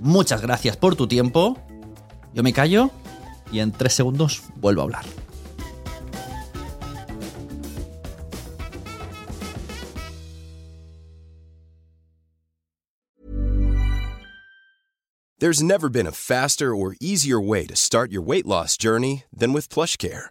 Muchas gracias por tu tiempo. Yo me callo y en tres segundos vuelvo a hablar. There's never been a faster or easier way to start your weight loss journey than with PlushCare.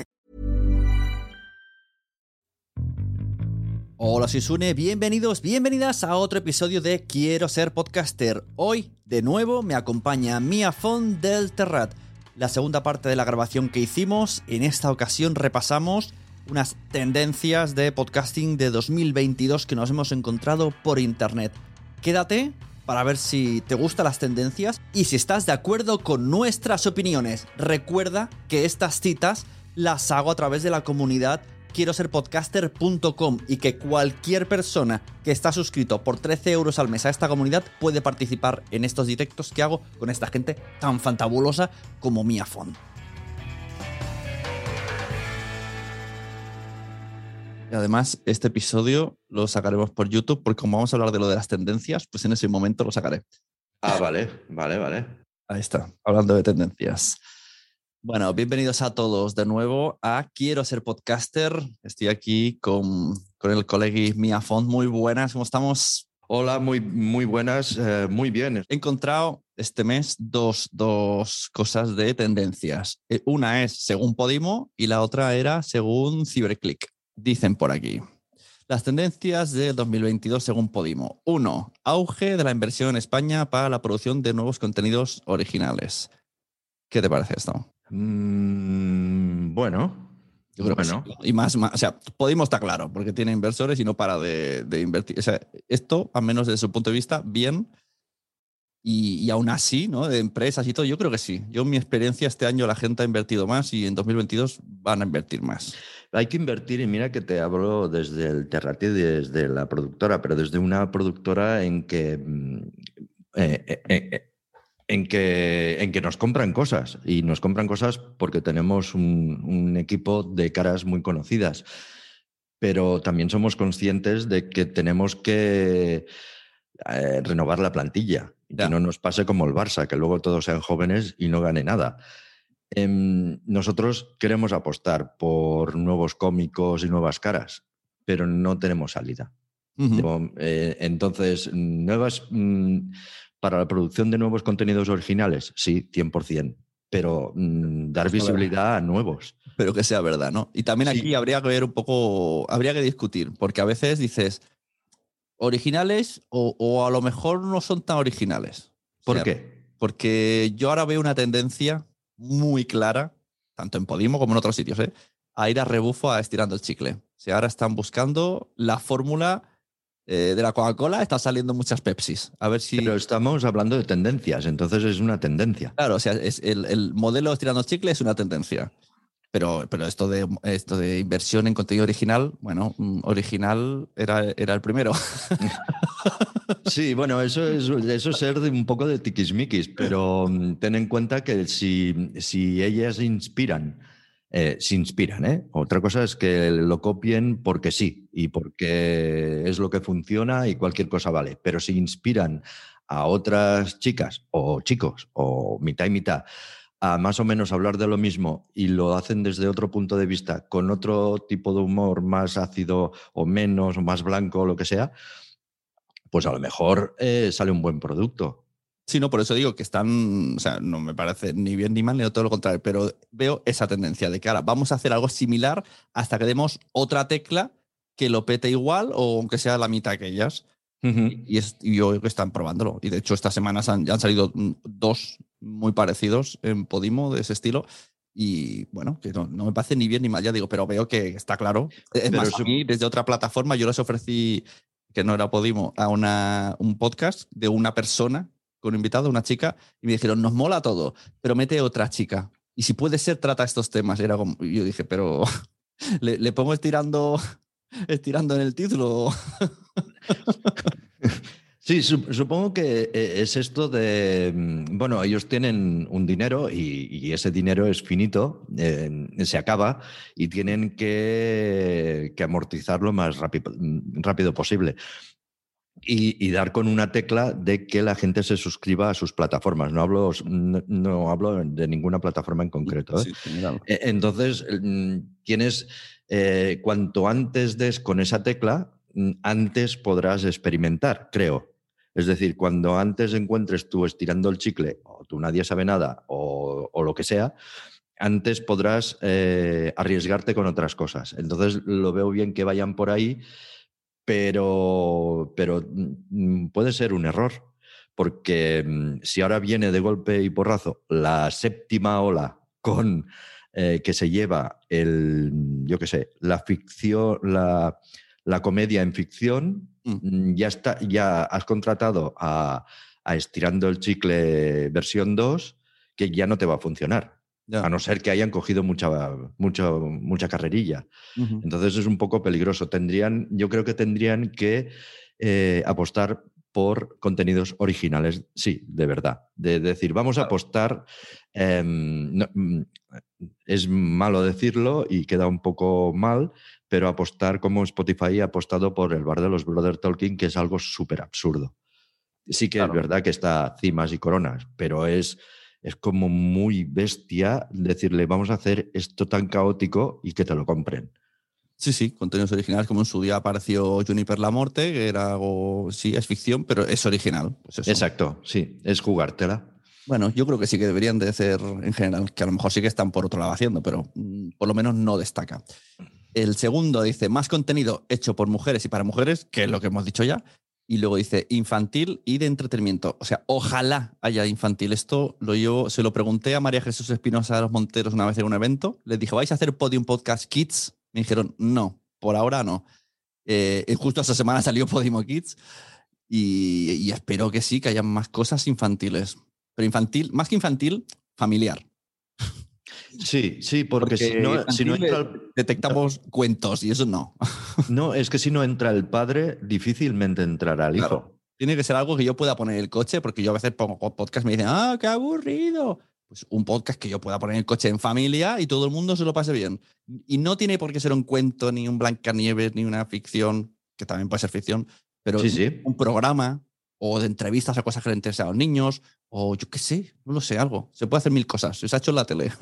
Hola, soy Sune, bienvenidos, bienvenidas a otro episodio de Quiero ser podcaster. Hoy, de nuevo, me acompaña Mia Font del Terrat. La segunda parte de la grabación que hicimos, en esta ocasión repasamos unas tendencias de podcasting de 2022 que nos hemos encontrado por internet. Quédate para ver si te gustan las tendencias y si estás de acuerdo con nuestras opiniones. Recuerda que estas citas las hago a través de la comunidad quiero ser podcaster.com y que cualquier persona que está suscrito por 13 euros al mes a esta comunidad puede participar en estos directos que hago con esta gente tan fantabulosa como Mia Font. Y además, este episodio lo sacaremos por YouTube porque como vamos a hablar de lo de las tendencias, pues en ese momento lo sacaré. Ah, vale, vale, vale. Ahí está, hablando de tendencias. Bueno, bienvenidos a todos de nuevo a Quiero ser podcaster. Estoy aquí con, con el colegui Mia Font. Muy buenas, ¿cómo estamos? Hola, muy, muy buenas, eh, muy bien. He encontrado este mes dos, dos cosas de tendencias. Eh, Una es según Podimo y la otra era según Cyberclick. Dicen por aquí. Las tendencias de 2022 según Podimo. Uno, auge de la inversión en España para la producción de nuevos contenidos originales. ¿Qué te parece esto? Mm, bueno, Yo creo bueno. que sí. Y más, más, o sea, Podimo está claro, porque tiene inversores y no para de, de invertir. O sea, esto, al menos desde su punto de vista, bien. Y, y aún así, ¿no? De empresas y todo, yo creo que sí. Yo, en mi experiencia, este año la gente ha invertido más y en 2022 van a invertir más. Hay que invertir, y mira que te hablo desde el Terrati, desde la productora, pero desde una productora en que, mm, eh, eh, eh, en que, en que nos compran cosas. Y nos compran cosas porque tenemos un, un equipo de caras muy conocidas. Pero también somos conscientes de que tenemos que eh, renovar la plantilla. y. Que no nos pase como el Barça, que luego todos sean jóvenes y no gane nada. Em, nosotros queremos apostar por nuevos cómicos y nuevas caras, pero no tenemos salida. Eh, entonces, nuevas mm, para la producción de nuevos contenidos originales, sí, 100%, pero mm, dar visibilidad a nuevos. pero que sea verdad, ¿no? Y también Sí. aquí habría que ver un poco, habría que discutir, porque a veces dices originales o, o a lo mejor no son tan originales. O ¿Por sea, qué? Porque yo ahora veo una tendencia muy clara, tanto en Podimo como en otros sitios, ¿eh? a ir a rebufo a estirando el chicle. Si ahora están buscando la fórmula eh, de la Coca-Cola, están saliendo muchas Pepsis. A ver si. Pero estamos hablando de tendencias, entonces es una tendencia. Claro, o sea, es el, el modelo estirando chicle es una tendencia. Pero, pero esto, de, esto de inversión en contenido original, bueno, mm, original era, era el primero. Sí, bueno, eso es, eso es ser de un poco de tiquismiquis, pero mm, ten en cuenta que si, si ellas inspiran, eh, se inspiran, ¿eh? Otra cosa es que lo copien porque sí y porque es lo que funciona y cualquier cosa vale, pero si inspiran a otras chicas o chicos o mitad y mitad a más o menos hablar de lo mismo y lo hacen desde otro punto de vista, con otro tipo de humor más ácido o menos, o más blanco o lo que sea, pues a lo mejor eh, sale un buen producto. Sí, no, por eso digo que están, o sea, no me parece ni bien ni mal, ni todo lo contrario, pero veo esa tendencia de que ahora vamos a hacer algo similar hasta que demos otra tecla que lo pete igual o aunque sea la mitad que ellas. Y, es, yo creo que están probándolo. Y de hecho, estas semanas han, ya han salido mm, dos muy parecidos en Podimo de ese estilo. Y bueno, que no, me parece ni bien ni mal, ya digo, pero veo que está claro. Es más, a mí, desde otra plataforma, yo les ofrecí, que no era Podimo, a una, un podcast de una persona con un invitado, una chica, y me dijeron, nos mola todo, pero mete otra chica. Y si puede ser, trata estos temas. Era como, yo dije, pero le, le pongo estirando, estirando en el título. Sí, supongo que eh, es esto de, mm, bueno, ellos tienen un dinero y, ese dinero es finito, eh, se acaba y tienen que, amortizarlo lo más rápido, mm, rápido posible. Y, dar con una tecla de que la gente se suscriba a sus plataformas. No hablo, no, hablo de ninguna plataforma en concreto. ¿eh? E, entonces, mm, tienes, cuanto antes des con esa tecla, antes podrás experimentar, creo. Es decir, cuando antes encuentres tú estirando el chicle o tú nadie sabe nada o, lo que sea, antes podrás eh, arriesgarte con otras cosas. Entonces lo veo bien que vayan por ahí, pero, pero mm, puede ser un error, porque mm, si ahora viene de golpe y porrazo la séptima ola con eh, que se lleva el, yo qué sé, la ficción, la, la comedia en ficción, mm. Mm, ya, está, ya has contratado a, Estirando el Chicle versión 2, que ya no te va a funcionar. A no ser que hayan cogido mucha, mucha, mucha carrerilla. Entonces es un poco peligroso. Tendrían, yo creo que tendrían que eh, apostar por contenidos originales, sí, de verdad. De decir, vamos a apostar. Em, mm, es malo decirlo y queda un poco mal, pero apostar como Spotify ha apostado por el bar de los Brother Tolkien, que es algo súper absurdo. Sí que es verdad que está cimas y coronas, pero es, es como muy bestia decirle, vamos a hacer esto tan caótico y que te lo compren. Sí, sí, contenidos originales, como en su día apareció Juniper la Morte, que era algo, sí, es ficción, pero es original. Pues Exacto, sí, es jugártela. Bueno, yo creo que sí que deberían de ser en general, que a lo mejor sí que están por otro lado haciendo, pero mm, por lo menos no destaca. El segundo dice más contenido hecho por mujeres y para mujeres, que es lo que hemos dicho ya. Y luego dice infantil y de entretenimiento. O sea, ojalá haya infantil. Esto lo yo se lo pregunté a María Jesús Espinosa de los Monteros una vez en un evento. Les dije, ¿vais a hacer Podium Podcast Kids? Me dijeron, no, por ahora no. Eh, justo esa semana salió Podium Kids y espero que sí, que haya más cosas infantiles. Pero infantil, más que infantil, familiar. Sí, sí, porque, si, no, si no entra detectamos cuentos y eso no. No, es que si no entra el padre, difícilmente entrará el hijo. Tiene que ser algo que yo pueda poner en el coche, porque yo a veces pongo podcast y me dicen, ah, qué aburrido. Pues un podcast que yo pueda poner en el coche en familia y todo el mundo se lo pase bien. Y no tiene por qué ser un cuento, ni un Blancanieves, ni una ficción, que también puede ser ficción, pero un programa o de entrevistas a cosas que le interesan a los niños, o yo qué sé, no lo sé, algo. Se puede hacer mil cosas. Se ha hecho en la tele.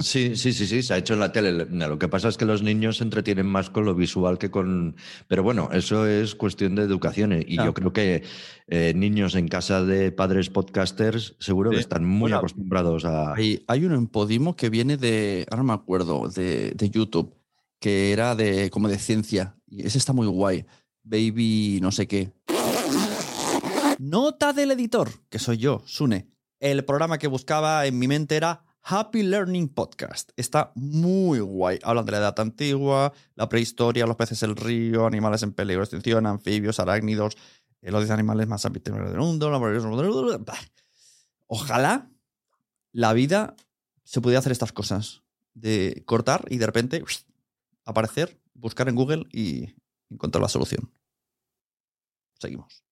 Sí, sí, sí, sí, se ha hecho en la tele. Lo que pasa es que los niños se entretienen más con lo visual que con... Pero bueno, eso es cuestión de educación y yo creo que eh, niños en casa de padres podcasters seguro que están muy acostumbrados a... Hay, hay, uno en Podimo que viene de, ahora me acuerdo, de, de YouTube, que era de como de ciencia. Y ese está muy guay. Baby no sé qué. Nota del editor, que soy yo, Sune. El programa que buscaba en mi mente era Happy Learning Podcast. Está muy guay. Hablan de la edad antigua, la prehistoria, los peces del río, animales en peligro de extinción, anfibios, arácnidos, eh, los 10 animales más hábitats del mundo. Ojalá la vida se pudiera hacer estas cosas. De cortar y de repente aparecer, buscar en Google y encontrar la solución. Seguimos.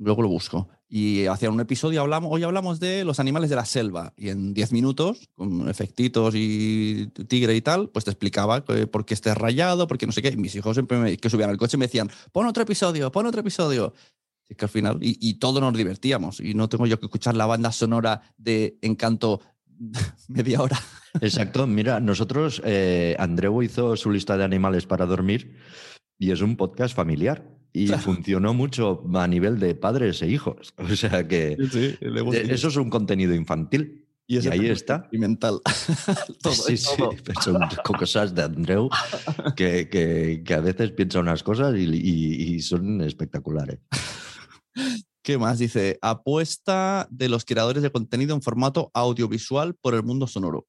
Luego lo busco. Y hacia un episodio hablamos, hoy hablamos de los animales de la selva. Y en 10 minutos, con efectitos y tigre y tal, pues te explicaba por qué esté rayado, por qué no sé qué. Y mis hijos siempre que subían al coche me decían, pon otro episodio, pon otro episodio. Y que al final, y, y todos nos divertíamos. Y no tengo yo que escuchar la banda sonora de Encanto media hora. Exacto. Mira, nosotros, eh, Andreu hizo su lista de animales para dormir y es un podcast familiar. Y funcionó mucho a nivel de padres e hijos. O sea que Sí, gusta. eso es un contenido infantil. Y, ese ahí está. experimental. Todo, sí, sí, son cosas de Andreu que, que- que a veces piensa unas cosas y, y- y son espectaculares. ¿Qué más? Dice, apuesta de los creadores de contenido en formato audiovisual por el mundo sonoro.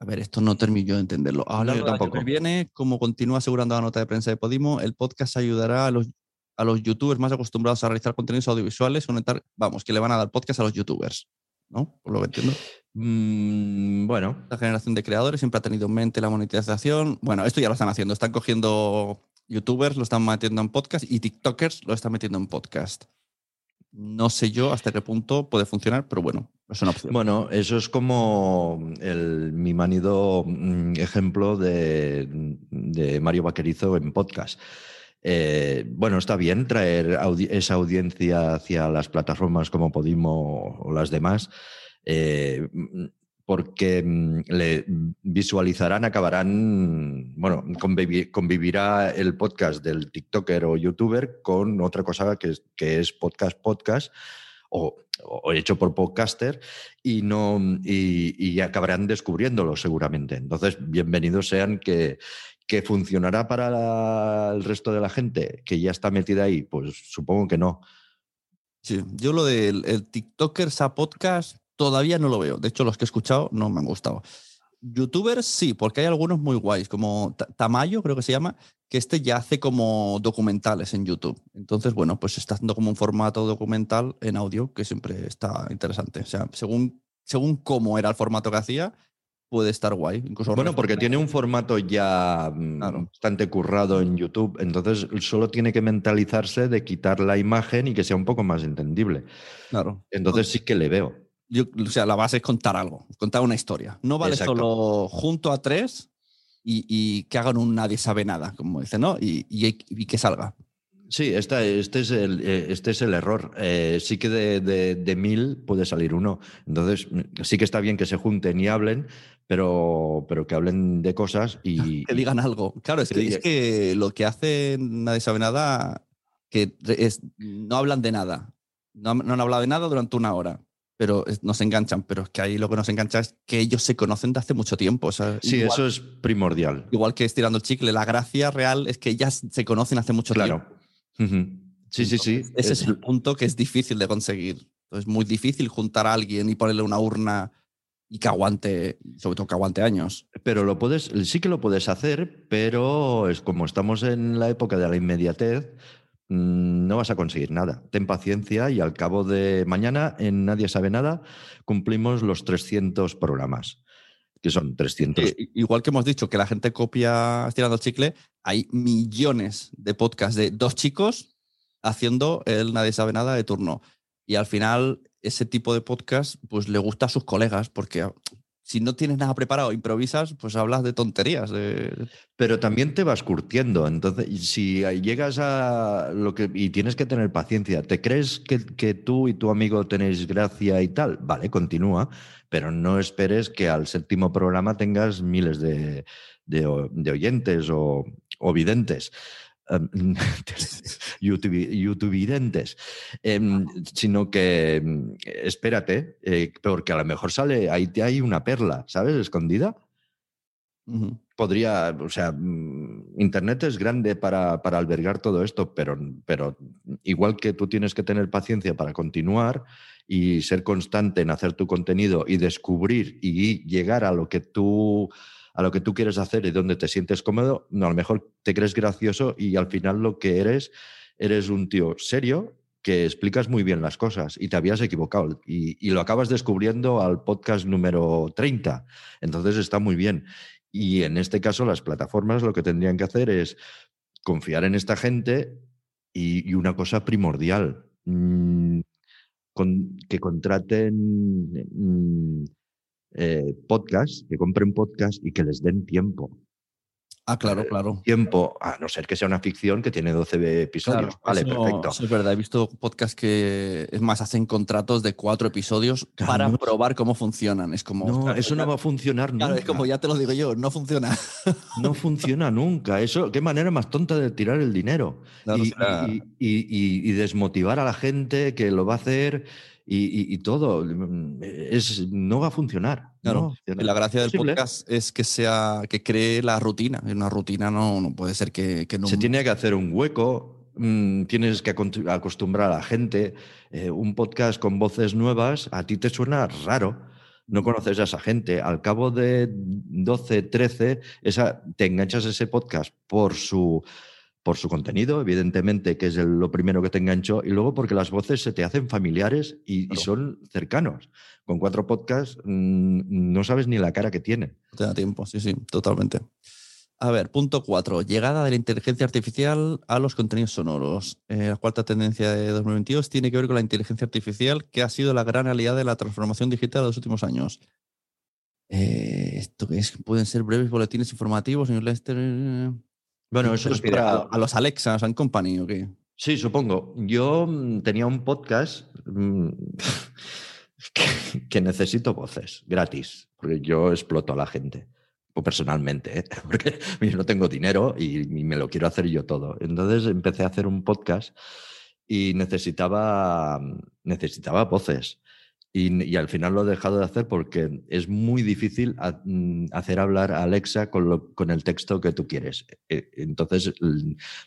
A ver, esto no termino yo de entenderlo. A lo largo yo del año tampoco. que viene, como continúa asegurando la nota de prensa de Podimo, el podcast ayudará a los, a los youtubers más acostumbrados a realizar contenidos audiovisuales, conectar, vamos, que le van a dar podcast a los youtubers, ¿no? Por lo que entiendo. Mm, bueno, La generación de creadores siempre ha tenido en mente la monetización. Bueno, esto ya lo están haciendo. Están cogiendo youtubers, lo están metiendo en podcast y TikTokers lo están metiendo en podcast. No sé yo hasta qué punto puede funcionar, pero bueno, es una opción. Bueno, eso es como el, mi manido mm, ejemplo de, de Mario Vaquerizo en podcast. Eh, bueno, está bien traer esa audiencia hacia las plataformas como Podimo o las demás, eh, porque mm, le visualizarán, acabarán, bueno, convivi- convivirá el podcast del TikToker o YouTuber con otra cosa que es, podcast, podcast, o, hecho por podcaster y no y acabarán descubriéndolo seguramente. Entonces, bienvenidos sean que, que funcionará para el resto de la gente que ya está metida ahí. Pues supongo que no. Sí, yo lo del el TikTokers a podcast todavía no lo veo. De hecho, los que he escuchado no me han gustado. Youtubers sí, porque hay algunos muy guays, como Ta- Tamayo, creo que se llama, que este ya hace como documentales en YouTube. Entonces, bueno, pues está haciendo como un formato documental en audio que siempre está interesante. O sea, según, según cómo era el formato que hacía, puede estar guay. Incluso Bueno, porque tiene un formato ya mm, Claro. bastante currado en YouTube, entonces solo tiene que mentalizarse de quitar la imagen y que sea un poco más entendible. Claro. Entonces sí que le veo. Yo- o sea, la base es contar algo, contar una historia. No vale Exacto. solo junto a tres y, y que hagan un nadie sabe nada, como dice, ¿no? Y, y- y que salga. Sí, esta- este, es el, eh, este es el error. Eh, sí que de, de- de mil puede salir uno. Entonces, mm, sí que está bien que se junten y hablen, pero, pero que hablen de cosas y... Que digan algo. Claro, es Que es que lo que hacen nadie sabe nada, que es, no hablan de nada. No, han- no han hablado de nada durante una hora, pero nos enganchan. Pero es que ahí lo que nos engancha es que ellos se conocen de hace mucho tiempo. o sea, Sí, igual, eso es primordial. igual que estirando el chicle, la gracia real es que ellas se conocen hace mucho tiempo. Sí, sí, sí. Ese es el punto que es difícil de conseguir. Es muy difícil juntar a alguien y ponerle una urna y que aguante, sobre todo que aguante años. Pero lo puedes, sí que lo puedes hacer, pero es como estamos en la época de la inmediatez, mm, no vas a conseguir nada. Ten paciencia y al cabo de mañana, en Nadie sabe nada, cumplimos los 300 programas, que son 300. Eh, igual que hemos dicho que la gente copia estirando el chicle, hay millones de podcasts de dos chicos haciendo el nadie sabe nada de turno. Y al final, ese tipo de podcast, pues le gusta a sus colegas, porque si no tienes nada preparado, improvisas, pues hablas de tonterías. Pero también te vas curtiendo. Entonces, si llegas a lo que. y tienes que tener paciencia. ¿Te crees que, tú y tu amigo tenéis gracia y tal? Vale, continúa. Pero no esperes que al séptimo programa tengas miles de, de de oyentes o, o videntes. em, YouTube, YouTubeidentes, em, sino que em, espérate, eh, porque a lo mejor sale, ahí te hay una perla, ¿sabes? Escondida. Podría, o sea, mm, Internet es grande para, para, albergar todo esto, pero, pero igual que tú tienes que tener paciencia para continuar y ser constante en hacer tu contenido y descubrir y llegar a lo que tú a lo que tú quieres hacer y donde te sientes cómodo, no, a lo mejor te crees gracioso y al final lo que eres, eres un tío serio que explicas muy bien las cosas y te habías equivocado y, y, lo acabas descubriendo al podcast número 30. Entonces está muy bien. Y en este caso las plataformas lo que tendrían que hacer es confiar en esta gente y, una cosa primordial, con, que contraten mmm, eh, podcast, que compren podcast y que les den tiempo. Ah, claro, claro. Tiempo, a no ser que sea una ficción que tiene 12 episodios. Claro, vale, eso, perfecto. eso es verdad. He visto podcasts que, es más, hacen contratos de cuatro episodios para no. probar cómo funcionan. Es como. No, eso no va a funcionar Claro, nunca. es como ya te lo digo yo, no funciona. No funciona nunca. Eso, qué manera más tonta de tirar el dinero y desmotivar a la gente que lo va a hacer y, y- y todo. Es, no va a funcionar. Claro, no la gracia del Posible. podcast es que sea que cree la rutina. Una rutina no, no puede ser que, que no. Se tiene que hacer un hueco, mm, tienes que acostumbrar a la gente. Eh, un podcast con voces nuevas, a ti te suena raro. No conoces a esa gente. Al cabo de 12, 13, esa, te enganchas a ese podcast por su, por su contenido, evidentemente, que es el- lo primero que te enganchó, y luego porque las voces se te hacen familiares y, son cercanos. Con cuatro podcasts mm, no sabes ni la cara que tienen. No te da tiempo, sí, sí, totalmente. A ver, punto cuatro. Llegada de la inteligencia artificial a los contenidos sonoros. Eh, la cuarta tendencia de 2022 tiene que ver con la inteligencia artificial, que ha sido la gran aliada de la transformación digital de los últimos años. Eh, ¿Esto qué es? Pueden ser breves boletines informativos, newsletter. eh, Bueno, ¿qué eso es para, a, los Alexas and Company o qué? Sí, supongo. Yo mm, tenía un podcast mm, que, que necesito voces gratis, porque yo exploto a la gente, o personalmente, ¿eh? porque yo no tengo dinero y, y me lo quiero hacer yo todo. Entonces empecé a hacer un podcast y necesitaba, necesitaba voces. Y, y al final lo he dejado de hacer porque es muy difícil a- mm, hacer hablar a Alexa con, lo- con el texto que tú quieres. Eh, Entonces,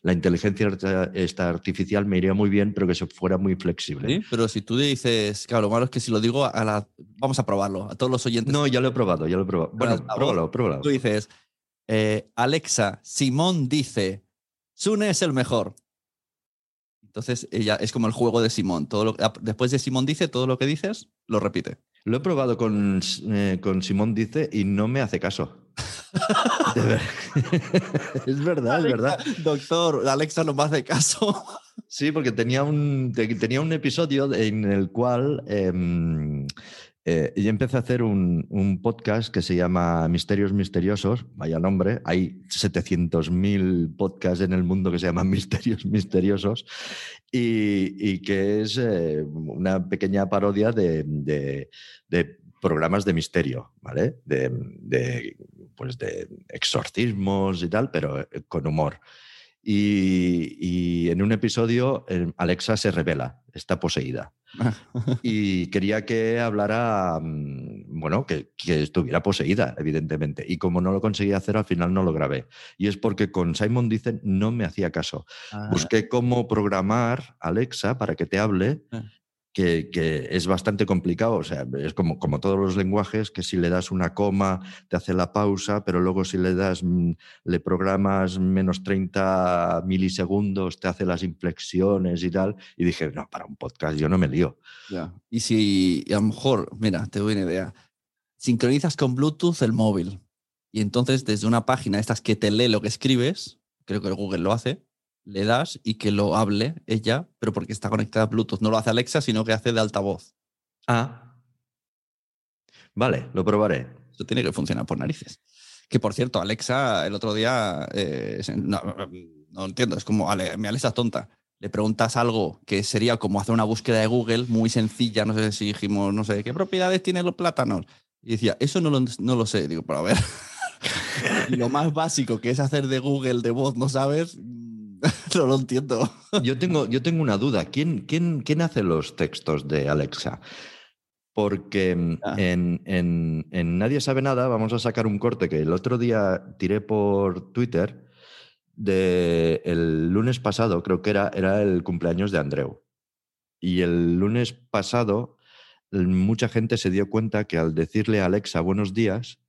la inteligencia esta artificial me iría muy bien, pero que se fuera muy flexible. Sí, pero si tú dices, claro, lo malo es que si lo digo a la. Vamos a probarlo, a todos los oyentes. No, ya lo he probado, ya lo he probado. Bueno, voz, pruébalo, pruébalo. Tú dices, eh, Alexa, Simón dice, Sune es el mejor. Entonces ella es como el juego de Simón. Todo lo, después de Simón dice, todo lo que dices, lo repite. Lo he probado con, eh, con Simón Dice y no me hace caso. Ver- es verdad, es verdad. Doctor, Alexa no me hace caso. Sí, porque tenía un, te- tenía un episodio en el cual em, eh, yo empecé a hacer un, podcast que se llama Misterios Misteriosos, vaya nombre, hay 700.000 podcasts en el mundo que se llaman Misterios Misteriosos y, que es eh, una pequeña parodia de, programas de misterio, ¿vale? De, pues exorcismos y tal, pero eh, con humor. Y, y en un episodio eh, Alexa se revela, está poseída. Y quería que hablara, mm, bueno, que, que estuviera poseída, evidentemente. Y como no lo conseguía hacer, al final no lo grabé. Y es porque con Simon Dicen no me hacía caso. Ah, Busqué cómo programar Alexa para que te hable, Ah. Que, es bastante complicado. O sea, es como, como todos los lenguajes, que si le das una coma, te hace la pausa, pero luego si le das, mm, le programas menos 30 milisegundos, te hace las inflexiones y tal. Y dije, no, para un podcast yo no me lío. Y si a lo mejor, mira, te doy una idea. Sincronizas con Bluetooth el móvil. Y entonces desde una página, estas que te lee lo que escribes, creo que Google lo hace, le das y que lo hable ella, pero porque está conectada a Bluetooth. No lo hace Alexa, sino que hace de altavoz. Ah. Vale, lo probaré. Eso tiene que funcionar por narices. Que por cierto, Alexa el otro día, eh, no, no entiendo, es como, Ale, mi Alexa es tonta. Le preguntas algo que sería como hacer una búsqueda de Google muy sencilla, no sé si dijimos, no sé, ¿qué propiedades tienen los plátanos? Y decía, eso no lo, no lo sé. Digo, pero a ver, lo más básico que es hacer de Google de voz, ¿no sabes? No lo entiendo. Yo tengo, yo tengo una duda. ¿Quién, quién, quién hace los textos de Alexa? porque mm, Ah. en, en- en Nadie sabe nada vamos a sacar un corte que el otro día tiré por Twitter de el lunes pasado, creo que era, era el cumpleaños de Andreu. Y el lunes pasado mucha gente se dio cuenta que al decirle a Alexa buenos días,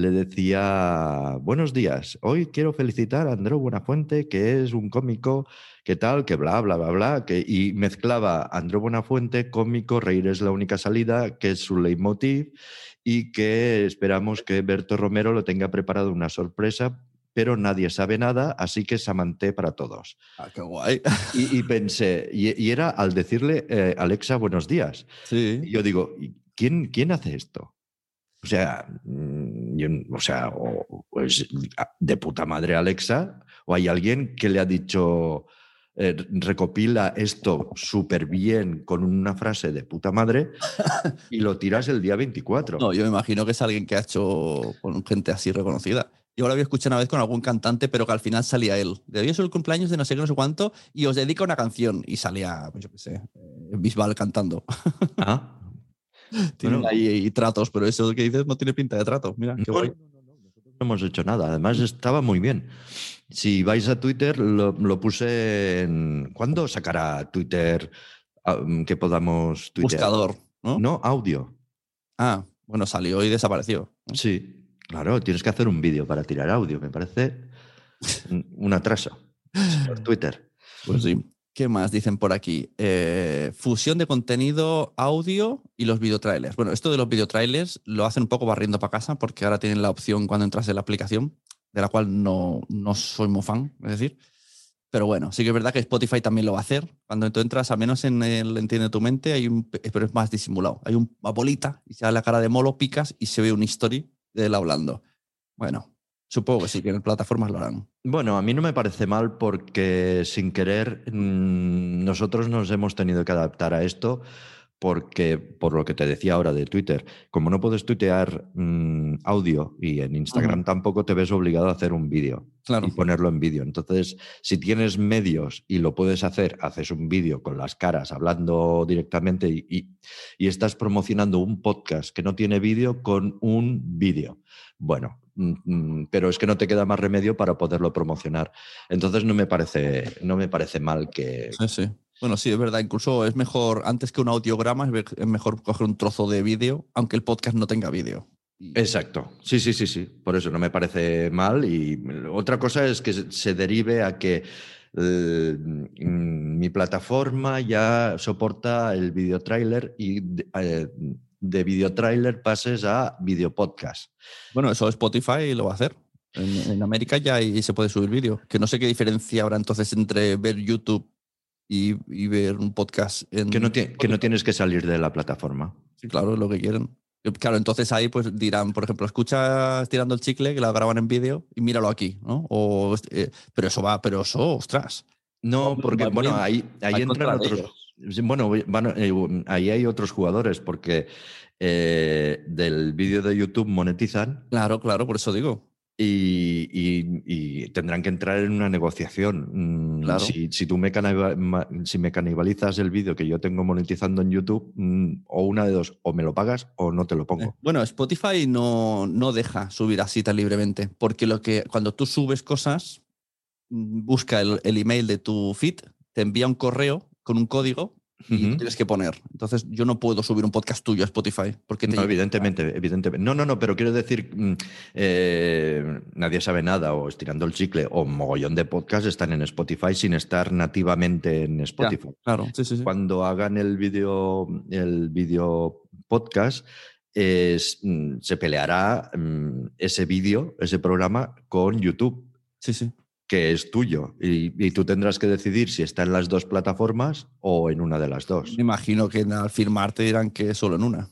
le decía buenos días, hoy quiero felicitar a Andreu Buenafuente, que es un cómico, que tal, que bla, bla, bla, bla, que, y mezclaba Andreu Buenafuente, cómico, reír es la única salida, que es su leitmotiv, y que esperamos que Berto Romero lo tenga preparado una sorpresa, pero nadie sabe nada, así que Samanté para todos. Ah, qué guay. Y, y pensé, y, y era al decirle eh, Alexa buenos días. Y Sí. yo digo, ¿y ¿quién, quién hace esto? O sea, mm, yo o sea, o, o es de puta madre Alexa, o hay alguien que le ha dicho, eh, recopila esto súper bien con una frase de puta madre y lo tiras el día 24. No, yo me imagino que es alguien que ha hecho con gente así reconocida. Yo lo había escuchado una vez con algún cantante, pero que al final salía él. De hoy es el cumpleaños de no sé qué, no sé cuánto, y os dedico una canción. Y salía, pues yo qué sé, eh, Bisbal cantando. Ah, Tienen Bueno. ahí tratos, pero eso que dices no tiene pinta de trato. Mira, qué No, guay. no, no, no, nosotros no hemos hecho nada. Además, estaba muy bien. Si vais a Twitter, lo, lo puse en. ¿Cuándo sacará Twitter ah, mm, que podamos tuitear? Buscador, ¿no? No, audio. Ah, bueno, salió y desapareció. Sí, claro, tienes que hacer un vídeo para tirar audio. Me parece un, un atraso. Señor Twitter. Pues sí. ¿Qué más dicen por aquí? Eh, fusión de contenido audio y los videotrailers. Bueno, esto de los videotrailers lo hacen un poco barriendo para casa porque ahora tienen la opción cuando entras en la aplicación, de la cual no, no soy muy fan, es decir. Pero bueno, sí que es verdad que Spotify también lo va a hacer. Cuando tú entras, al menos en el Entiende tu mente, hay un, pero es más disimulado. Hay un- una bolita y se da la cara de molo, picas y se ve un story de él hablando. Bueno, supongo que sí, que en plataformas lo harán. Bueno, a mí no me parece mal porque sin querer mm, nosotros nos hemos tenido que adaptar a esto porque, por lo que te decía ahora de Twitter, como no puedes tuitear mm, audio y en Instagram tampoco te ves obligado a hacer un vídeo Claro. y ponerlo en vídeo. Entonces, si tienes medios y lo puedes hacer, haces un vídeo con las caras hablando directamente y, y- y estás promocionando un podcast que no tiene vídeo con un vídeo. Bueno, mm, mm, pero es que no te queda más remedio para poderlo promocionar. Entonces no me parece, no me parece mal que... Sí, sí. Bueno, sí, es verdad. Incluso es mejor, antes que un audiograma, es mejor coger un trozo de vídeo, aunque el podcast no tenga vídeo. Y- Exacto. Sí, sí, sí, sí. Por eso no me parece mal. Y otra cosa es que se- derive a que eh, mi plataforma ya soporta el video trailer y de, eh, de video trailer pases a video podcast. Bueno, eso Spotify lo va a hacer. En, en América ya ahí se puede subir vídeo. Que no sé qué diferencia habrá entonces entre ver YouTube y, y ver un podcast. En, Que no, que no tienes que salir de la plataforma. Sí, claro, es lo que quieren. Eh, Claro, entonces ahí pues dirán, por ejemplo, escucha tirando el chicle, que lo graban en vídeo, y míralo aquí, ¿no? O, eh, pero eso va, pero eso, ostras. No, porque va bueno, ahí, ahí entran otros. Bueno, van eh, ahí hay otros jugadores porque eh, del vídeo de YouTube monetizan Claro, claro, por eso digo. Y, y- y tendrán que entrar en una negociación. Mm, Claro. Si, si tú si me canibalizas el vídeo que yo tengo monetizando en YouTube, mm, o una de dos, o me lo pagas o no te lo Eh, pongo. Bueno, Spotify no, no deja subir así tan libremente, porque lo que cuando tú subes cosas, mm, busca el, el email de tu feed, te envía un correo con un código y tienes que poner. Entonces yo no puedo subir un podcast tuyo a Spotify porque te No, evidentemente, evidentemente. No, no, no, pero quiero decir, mm, eh, nadie sabe nada, o estirando el chicle, o mogollón de podcasts están en Spotify sin estar nativamente en Ya, Spotify. claro, sí, sí, sí. Cuando hagan el vídeo, el vídeo podcast, es, mm, se peleará mm, ese vídeo, ese programa con YouTube, Sí, sí. Que es tuyo. Y, y tú tendrás que decidir si está en las dos plataformas o en una de las dos. Me imagino que al firmar te dirán que solo en una.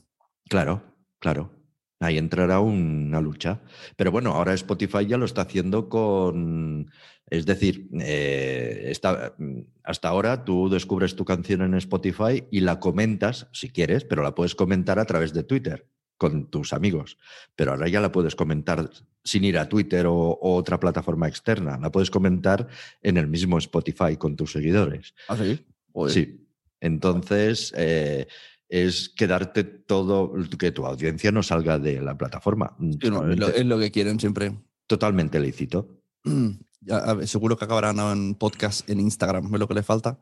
Claro, claro. Ahí entrará una lucha. Pero bueno, ahora Spotify ya lo está haciendo con. Es decir, eh, está- hasta ahora tú descubres tu canción en Spotify y la comentas, si quieres, pero la puedes comentar a través de Twitter con tus amigos. Pero ahora ya la puedes comentar sin ir a Twitter o, o otra plataforma externa. La puedes comentar en el mismo Spotify con tus seguidores. ¿Ah, sí? Joder. Sí. Entonces, eh, es quedarte todo, que tu audiencia no salga de la plataforma. es, lo, es, lo, que quieren siempre. Totalmente lícito. Ya, seguro que acabarán en podcast en Instagram, es lo que le falta.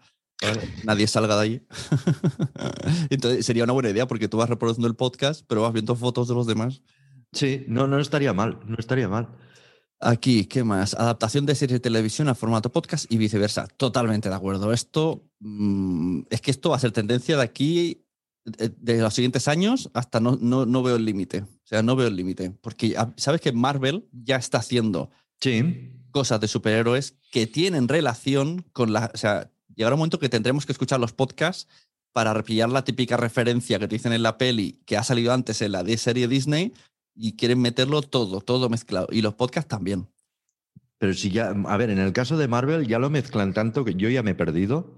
Nadie salga de ahí. Entonces sería una buena idea porque tú vas reproduciendo el podcast, pero vas viendo fotos de los demás. Sí, no, no estaría mal, no estaría mal. Aquí, ¿qué más? Adaptación de series de televisión a formato podcast y viceversa. Totalmente de acuerdo. Esto mm, es que esto va a ser tendencia de aquí, de, los siguientes años, hasta no, no, no veo el límite. O sea, no veo el límite. Porque ah, sabes que Marvel ya está haciendo sí. cosas de superhéroes que tienen relación con la. O sea, llegará un momento que tendremos que escuchar los podcasts para repillar la típica referencia que te dicen en la peli que ha salido antes en la serie Disney y quieren meterlo todo, todo mezclado. Y los podcasts también. Pero si ya, a ver, en el caso de Marvel ya lo mezclan tanto que yo ya me he perdido.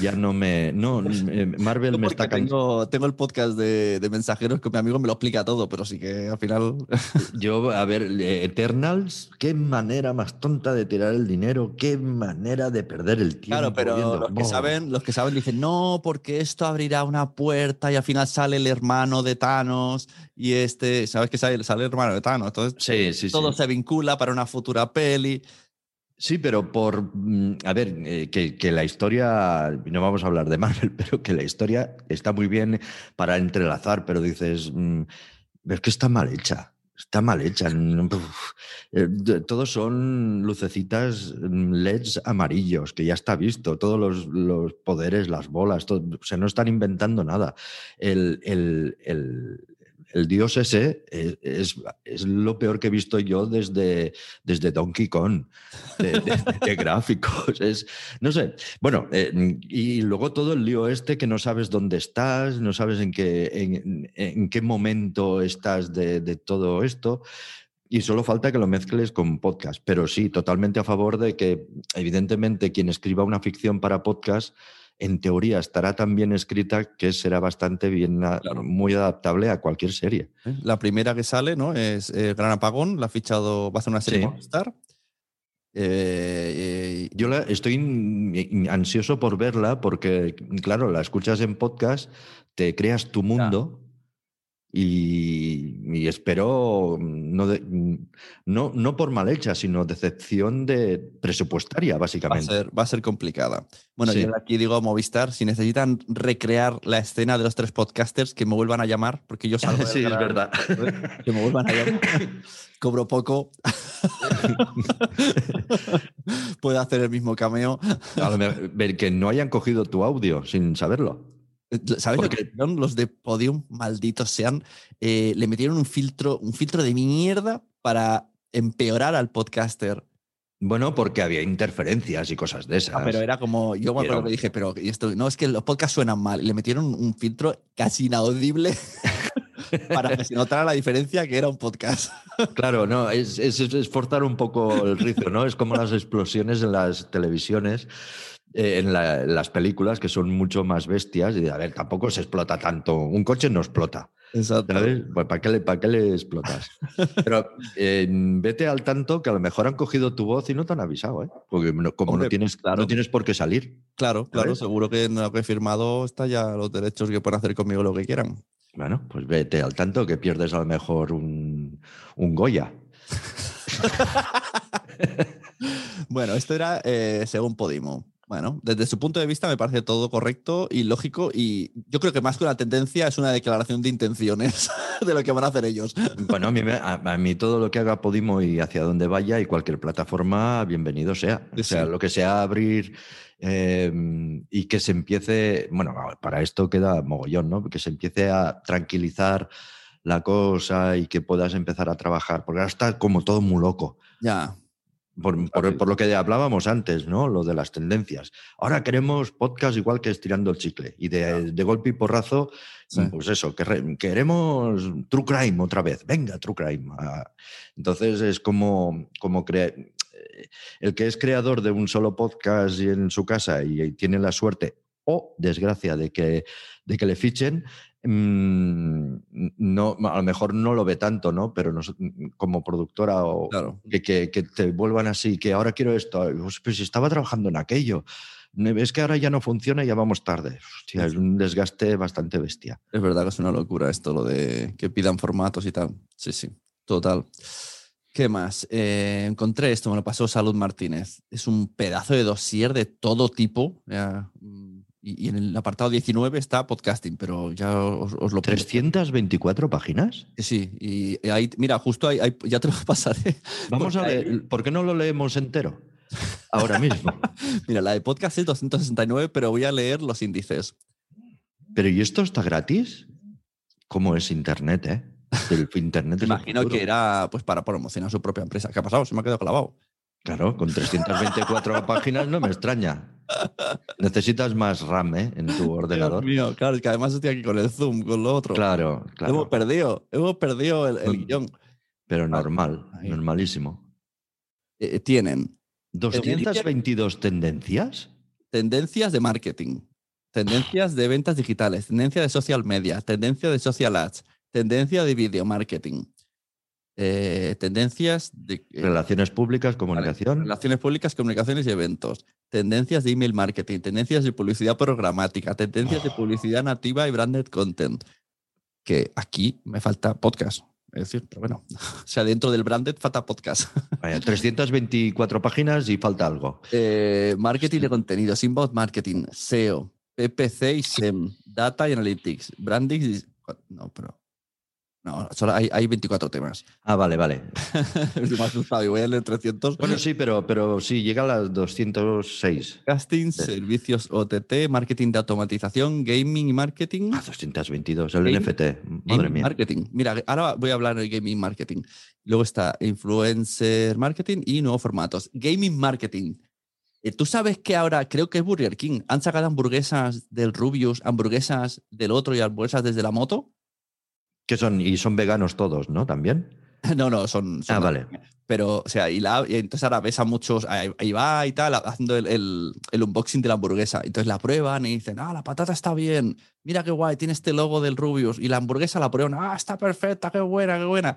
Ya no me. No, eh, Marvel me está tengo, tengo el podcast de, de, mensajeros que mi amigo me lo explica todo, pero sí que al final. Yo, a ver, Eternals, qué manera más tonta de tirar el dinero, qué manera de perder el tiempo. Claro, pero los, que saben, los que saben dicen, no, porque esto abrirá una puerta y al final sale el hermano de Thanos y este, ¿sabes que sale, sale el hermano de Thanos? Entonces, sí, sí, todo se vincula para una futura peli. Sí, pero por, mm, a ver, eh, que, la historia, no vamos a hablar de Marvel, pero que la historia está muy bien para entrelazar, pero dices, mm, es que está mal hecha, está mal hecha. Eh, todos son lucecitas mm, LEDs amarillos, que ya está visto, todos los, poderes, las bolas, todo, o sea, no están inventando nada. el, el el dios ese es, lo peor que he visto yo desde, desde Donkey Kong, de, gráficos. Es, no sé. Bueno, eh, y luego todo el lío este que no sabes dónde estás, no sabes en qué, en, qué momento estás de, de todo esto. Y solo falta que lo mezcles con podcast. Pero sí, totalmente a favor de que, evidentemente, quien escriba una ficción para podcast en teoría estará tan bien escrita que será bastante bien, muy adaptable a cualquier serie. La primera que sale ¿no? es eh, Gran Apagón, la ha fichado, va a ser una serie sí. Star. Eh, Yo la, estoy ansioso por verla porque, claro, la escuchas en podcast, te creas tu mundo. Y, espero, no, no, no, por mal hecha, sino decepción de presupuestaria, básicamente. Va a ser, va a ser complicada. Bueno, yo aquí digo Movistar, si necesitan recrear la escena de los tres podcasters, que me vuelvan a llamar, porque yo salgo. sí, es verdad. Que me vuelvan a llamar. Cobro poco. Puedo hacer el mismo cameo. Ver, que no hayan cogido tu audio sin saberlo. Eh, ¿Sabes lo que los de Podium, malditos sean? Eh, le metieron un filtro, un filtro de mierda para empeorar al podcaster. Bueno, porque había interferencias y cosas de ah, esas. pero era como, yo me acuerdo que dije, pero esto, no, es que los podcasts suenan mal. Le metieron un filtro casi inaudible para que se notara la diferencia que era un podcast. Claro, no, es, es, es forzar un poco el rizo, ¿no? Es como las explosiones en las televisiones eh, en, las películas que son mucho más bestias y a ver, tampoco se explota tanto. Un coche no explota. Exacto. Pues, ¿para, qué le, ¿Para qué le explotas? Pero eh, vete al tanto que a lo mejor han cogido tu voz y no te han avisado, ¿eh? Porque como no, tienes, claro. no tienes por qué salir. Claro, claro, seguro que en lo que he firmado está ya los derechos que pueden hacer conmigo lo que quieran. Bueno, pues vete al tanto que pierdes a lo mejor un, un Goya. bueno, esto era eh, según Podimo. Bueno, desde su punto de vista me parece todo correcto y lógico y yo creo que más que una tendencia es una declaración de intenciones de lo que van a hacer ellos. Bueno, a mí, todo lo que haga Podimo y hacia donde vaya y cualquier plataforma, bienvenido sea. O sea, lo que sea abrir em, y que se empiece, bueno, para esto queda mogollón, ¿no? Que se empiece a tranquilizar la cosa y que puedas empezar a trabajar, porque ahora está como todo muy loco. Ya. Por, lo que hablábamos antes, ¿no? Lo de las tendencias. Ahora queremos podcast igual que estirando el chicle. Y de, golpe y porrazo, pues eso, queremos True Crime otra vez. Venga, True Crime. Ah, entonces es como, como eh, el que es creador de un solo podcast en su casa y, tiene la suerte o desgracia de que, de que le fichen, Mm, no, a lo mejor no lo ve tanto, ¿no? Pero mm, como productora o que, te vuelvan así, que ahora quiero esto, pues, pues estaba trabajando en aquello. Es que ahora ya no funciona y ya vamos tarde. Hostia, es un desgaste bastante bestia. Es verdad que es una locura esto, lo de que pidan formatos y tal. Sí, sí, total. ¿Qué más? Eh, encontré esto, me lo pasó Salud Martínez. Es un pedazo de dossier de todo tipo. ya, mm, y, y en el apartado 19 está podcasting, pero ya os, os lo pongo. ¿324 páginas? Sí, y ahí, mira, justo ahí, ahí- ya te lo pasaré. Vamos a leer. ¿Por qué no lo leemos entero? Ahora mismo. Mira, la de podcast es 269, pero voy a leer los índices. Pero ¿y esto está gratis? ¿Cómo es Internet, eh? El Internet es Imagino que era pues para promocionar su propia empresa. ¿Qué ha pasado? Se me ha quedado clavado. Claro, con 324 páginas no me extraña. Necesitas más RAM ¿eh? en tu ordenador. Dios mío, claro, es que además estoy aquí con el Zoom, con lo otro. Claro, Hemos claro. perdido, hemos perdido el, el guion. Pero normal, Ahí. normalísimo. Eh, tienen ¿222 tendencias? tendencias de marketing, tendencias de ventas digitales, tendencia de social media, tendencia de social ads, tendencia de video marketing, eh, tendencias de eh, Relaciones públicas, comunicación. relaciones públicas, comunicaciones y eventos, tendencias de email marketing, tendencias de publicidad programática, tendencias de publicidad nativa y branded content. Que aquí me falta podcast. Es decir, pero bueno, o sea, dentro del branded falta podcast. Vaya, 324 páginas y falta algo. Eh, marketing de contenidos, inbound marketing, SEO, PPC y SEM, Data y Analytics, Branding. y- No, pero. No, solo hay, hay 24 temas. Ah, vale, vale. Me ha asustado y voy a leer 300. Bueno, sí, pero, pero sí, llega a las 206. Casting, servicios OTT, marketing de automatización, gaming y marketing. Ah, 222, el NFT. Madre mía. Marketing. Mira, ahora voy a hablar de gaming marketing. Luego está influencer marketing y nuevos formatos. Gaming marketing. Eh, Tú sabes que ahora creo que es Burger King. Han sacado hamburguesas del Rubius, hamburguesas del otro y hamburguesas desde la moto. Que son, y son veganos todos, ¿no? También. No, no, son. son Ah, vale. Pero, o sea, y, la, y entonces ahora ves a muchos, ahí va y tal, haciendo el, el- el unboxing de la hamburguesa. Entonces la prueban y dicen, ah, la patata está bien, mira qué guay, tiene este logo del Rubius. Y la hamburguesa la prueban, ah, está perfecta, qué buena, qué buena.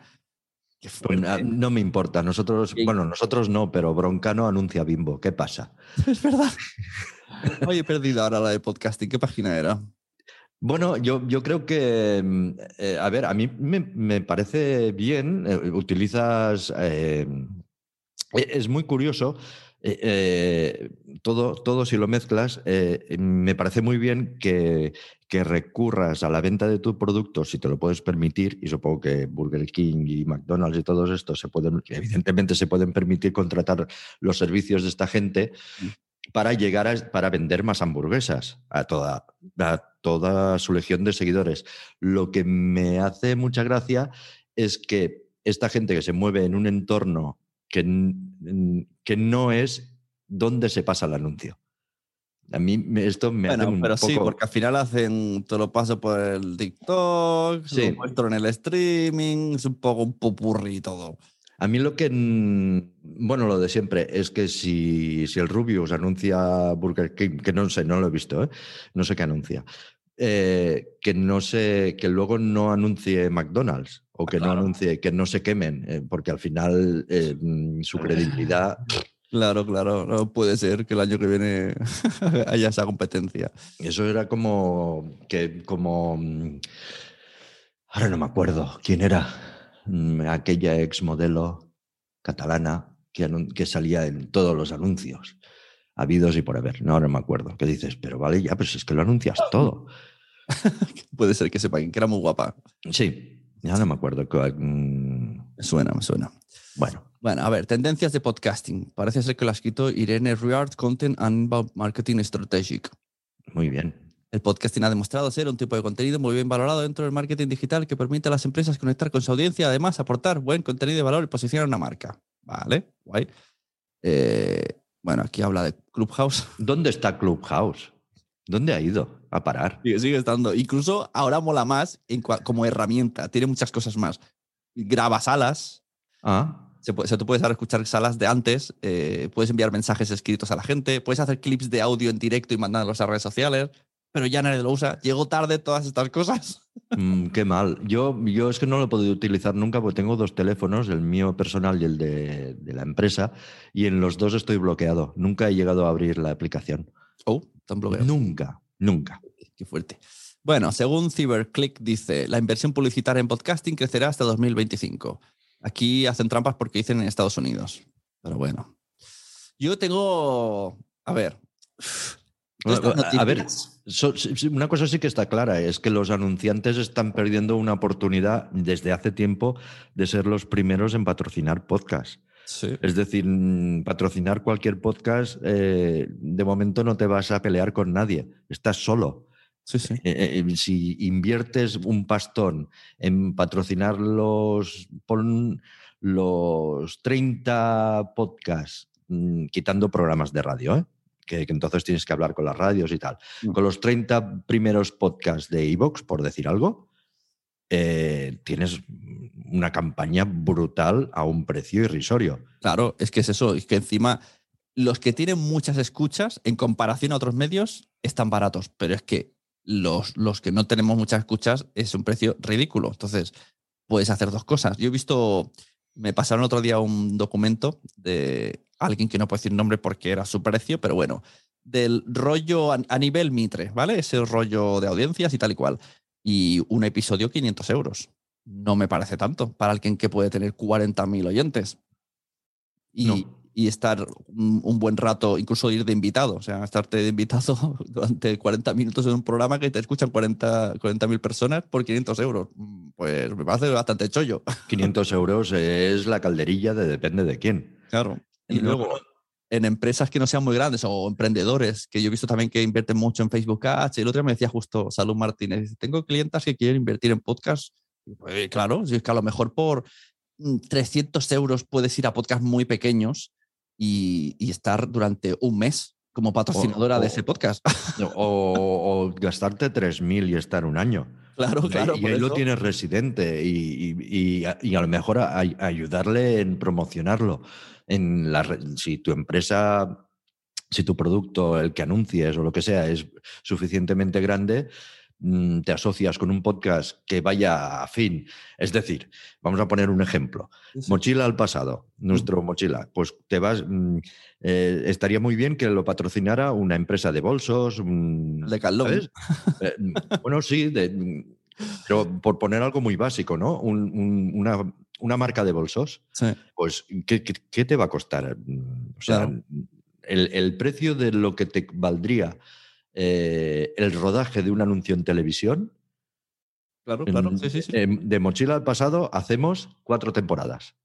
Qué Pues, ah, fuerte. no me importa. Nosotros, bueno, nosotros no, pero Broncano anuncia Bimbo. ¿Qué pasa? Es verdad. Oye, he perdido ahora la de podcasting. ¿Qué página era? Bueno, yo, yo creo que, mm, eh, a ver, a mí me, me parece bien, eh, utilizas, eh, e- es muy curioso, todo, todo si lo mezclas, me parece muy bien que, que recurras a la venta de tu producto si te lo puedes permitir, y supongo que Burger King y McDonald's y todos estos se pueden, evidentemente se pueden permitir contratar los servicios de esta gente para llegar a para vender más hamburguesas a toda, a toda su legión de seguidores. Lo que me hace mucha gracia es que esta gente que se mueve en un entorno que, que no es donde se pasa el anuncio. A mí esto me hace Bueno, un pero sí, poco- porque al final hacen, te lo paso por el TikTok, Sí. lo muestro en el streaming, es un poco un popurrí y todo. A mí lo que, bueno, lo de siempre es que si, si el Rubius anuncia Burger King, que no sé, no lo he visto, ¿eh? no sé qué anuncia, eh, que no sé, que luego no anuncie McDonald's o que no anuncie, que no se quemen, eh, porque al final mm, su credibilidad. Claro, claro, no puede ser que el año que viene haya esa competencia. Eso era como que, como. mm, Ahora no me acuerdo quién era. Mm, Aquella ex modelo catalana que, que salía en todos los anuncios. Habidos y por haber. No, no me acuerdo. ¿Qué dices? Pero vale, ya, pues es que lo anuncias todo. Puede ser que sepan que era muy guapa. Sí, ya no me acuerdo. cuál, mm, Me suena, me suena. Bueno, Bueno, a ver, tendencias de podcasting. Parece ser que lo ha escrito Irene Riard, Content and Marketing Strategic. muy bien. El podcasting ha demostrado ser un tipo de contenido muy bien valorado dentro del marketing digital que permite a las empresas conectar con su audiencia, además aportar buen contenido de valor y posicionar una marca. Vale, guay. Eh, bueno, aquí habla de Clubhouse. ¿Dónde está Clubhouse? ¿Dónde ha ido a parar? Sigue, sigue estando. Incluso ahora mola más en como herramienta. Tiene muchas cosas más. Graba salas. Ah, Se puede, o sea, tú puedes ahora escuchar salas de antes. eh, puedes enviar mensajes escritos a la gente. Puedes hacer clips de audio en directo y mandarlos a redes sociales. Pero ya nadie lo usa. Llegó tarde todas estas cosas. Mm, qué mal. Yo, yo es que no lo he podido utilizar nunca porque tengo dos teléfonos, el mío personal y el de, de la empresa, y en los dos estoy bloqueado. Nunca he llegado a abrir la aplicación. Oh, tan bloguero. Nunca, nunca. Qué fuerte. Bueno, según CyberClick dice, la inversión publicitaria en podcasting crecerá hasta 2025. Aquí hacen trampas porque dicen en Estados Unidos. Pero bueno. Yo tengo. A ver. A ver, una cosa sí que está clara, es que los anunciantes están perdiendo una oportunidad desde hace tiempo de ser los primeros en patrocinar podcasts. Es decir, mm, patrocinar cualquier podcast, eh, de momento no te vas a pelear con nadie, estás solo. Eh, eh, si inviertes un pastón en patrocinar los, los 30 podcasts, mm, quitando programas de radio, que, entonces tienes que hablar con las radios y tal, mm. con los 30 primeros podcasts de Evox, por decir algo, eh, tienes una campaña brutal a un precio irrisorio. Claro, es que es eso, es que encima los que tienen muchas escuchas en comparación a otros medios están baratos, pero es que los, los que no tenemos muchas escuchas es un precio ridículo. Entonces, puedes hacer dos cosas. Yo he visto, me pasaron otro día un documento de alguien que no puedo decir nombre porque era su precio, pero bueno, del rollo a, a nivel Mitre, ¿vale? Ese rollo de audiencias y tal y cual y un episodio 500 euros. No me parece tanto para alguien que puede tener 40.000 oyentes. Y, y estar un, buen rato, incluso ir de invitado, o sea, estarte de invitado durante 40 minutos en un programa que te escuchan 40.000 40 personas por 500 euros. Pues me parece bastante chollo. 500 euros es la calderilla de depende de quién. Claro. Y, luego, en empresas que no sean muy grandes o emprendedores, que yo he visto también que invierten mucho en Facebook Ads. Y el otro día me decía justo Salud Martínez, tengo clientas que quieren invertir en podcast. Pues, claro, es que a lo mejor por 300 mm, euros puedes ir a podcasts muy pequeños y, estar durante un mes como patrocinadora de ese podcast. O, gastarte 3.000 y estar un año. Claro, claro. Y, ahí lo tienes residente y, a lo mejor ayudarle en promocionarlo en la, si tu empresa, si tu producto, el que anuncies o lo que sea, es suficientemente grande, mm, te asocias con un podcast que vaya a fin. Es decir, vamos a poner un ejemplo. Mochila al pasado, nuestro mochila. Pues te vas. Mm, eh, estaría muy bien que lo patrocinara una empresa de bolsos. de Calón. Eh, bueno, sí, pero por poner algo muy básico, ¿no? una, una marca de bolsos, pues ¿qué, te va a costar? O sea, el, precio de lo que te valdría eh, el rodaje de un anuncio en televisión. Claro, claro. de mochila al pasado hacemos cuatro temporadas.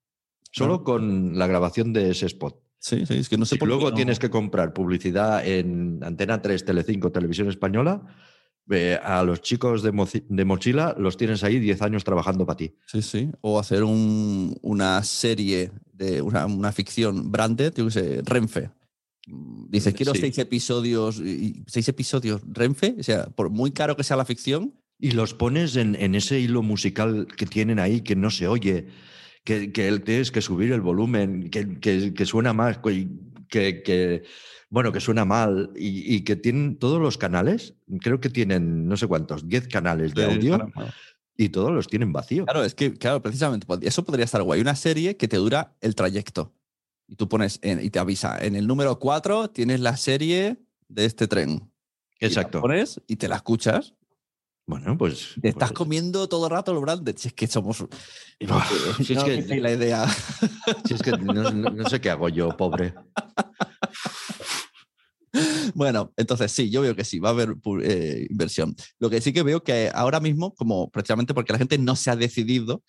Solo con la grabación de ese spot. Sí, sí, es que no sé si luego tienes que comprar publicidad en Antena 3, Telecinco, Televisión Española, a los chicos de, mochila los tienes ahí 10 años trabajando para ti. Sí, sí. O hacer una serie de una, ficción branded, yo sé, Renfe. Dices, quiero seis episodios, seis episodios Renfe, o sea, por muy caro que sea la ficción. Y los pones en, ese hilo musical que tienen ahí que no se oye, que, que tienes que subir el volumen, que, que suena más, que, bueno, que suena mal y, que tienen todos los canales, creo que tienen no sé cuántos, 10 canales de audio y todos los tienen vacío. Claro, es que, claro, precisamente, eso podría estar guay. Una serie que te dura el trayecto y tú pones y te avisa, en el número 4 tienes la serie de este tren. Exacto. Y pones y te la escuchas bueno, pues. Te estás pues comiendo todo el rato los branded. Si es que somos. si es que, la idea. Si es que no, sé qué hago yo, pobre. Bueno, entonces sí, yo veo que sí, va a haber eh, inversión. Lo que sí que veo que ahora mismo, como precisamente porque la gente no se ha decidido,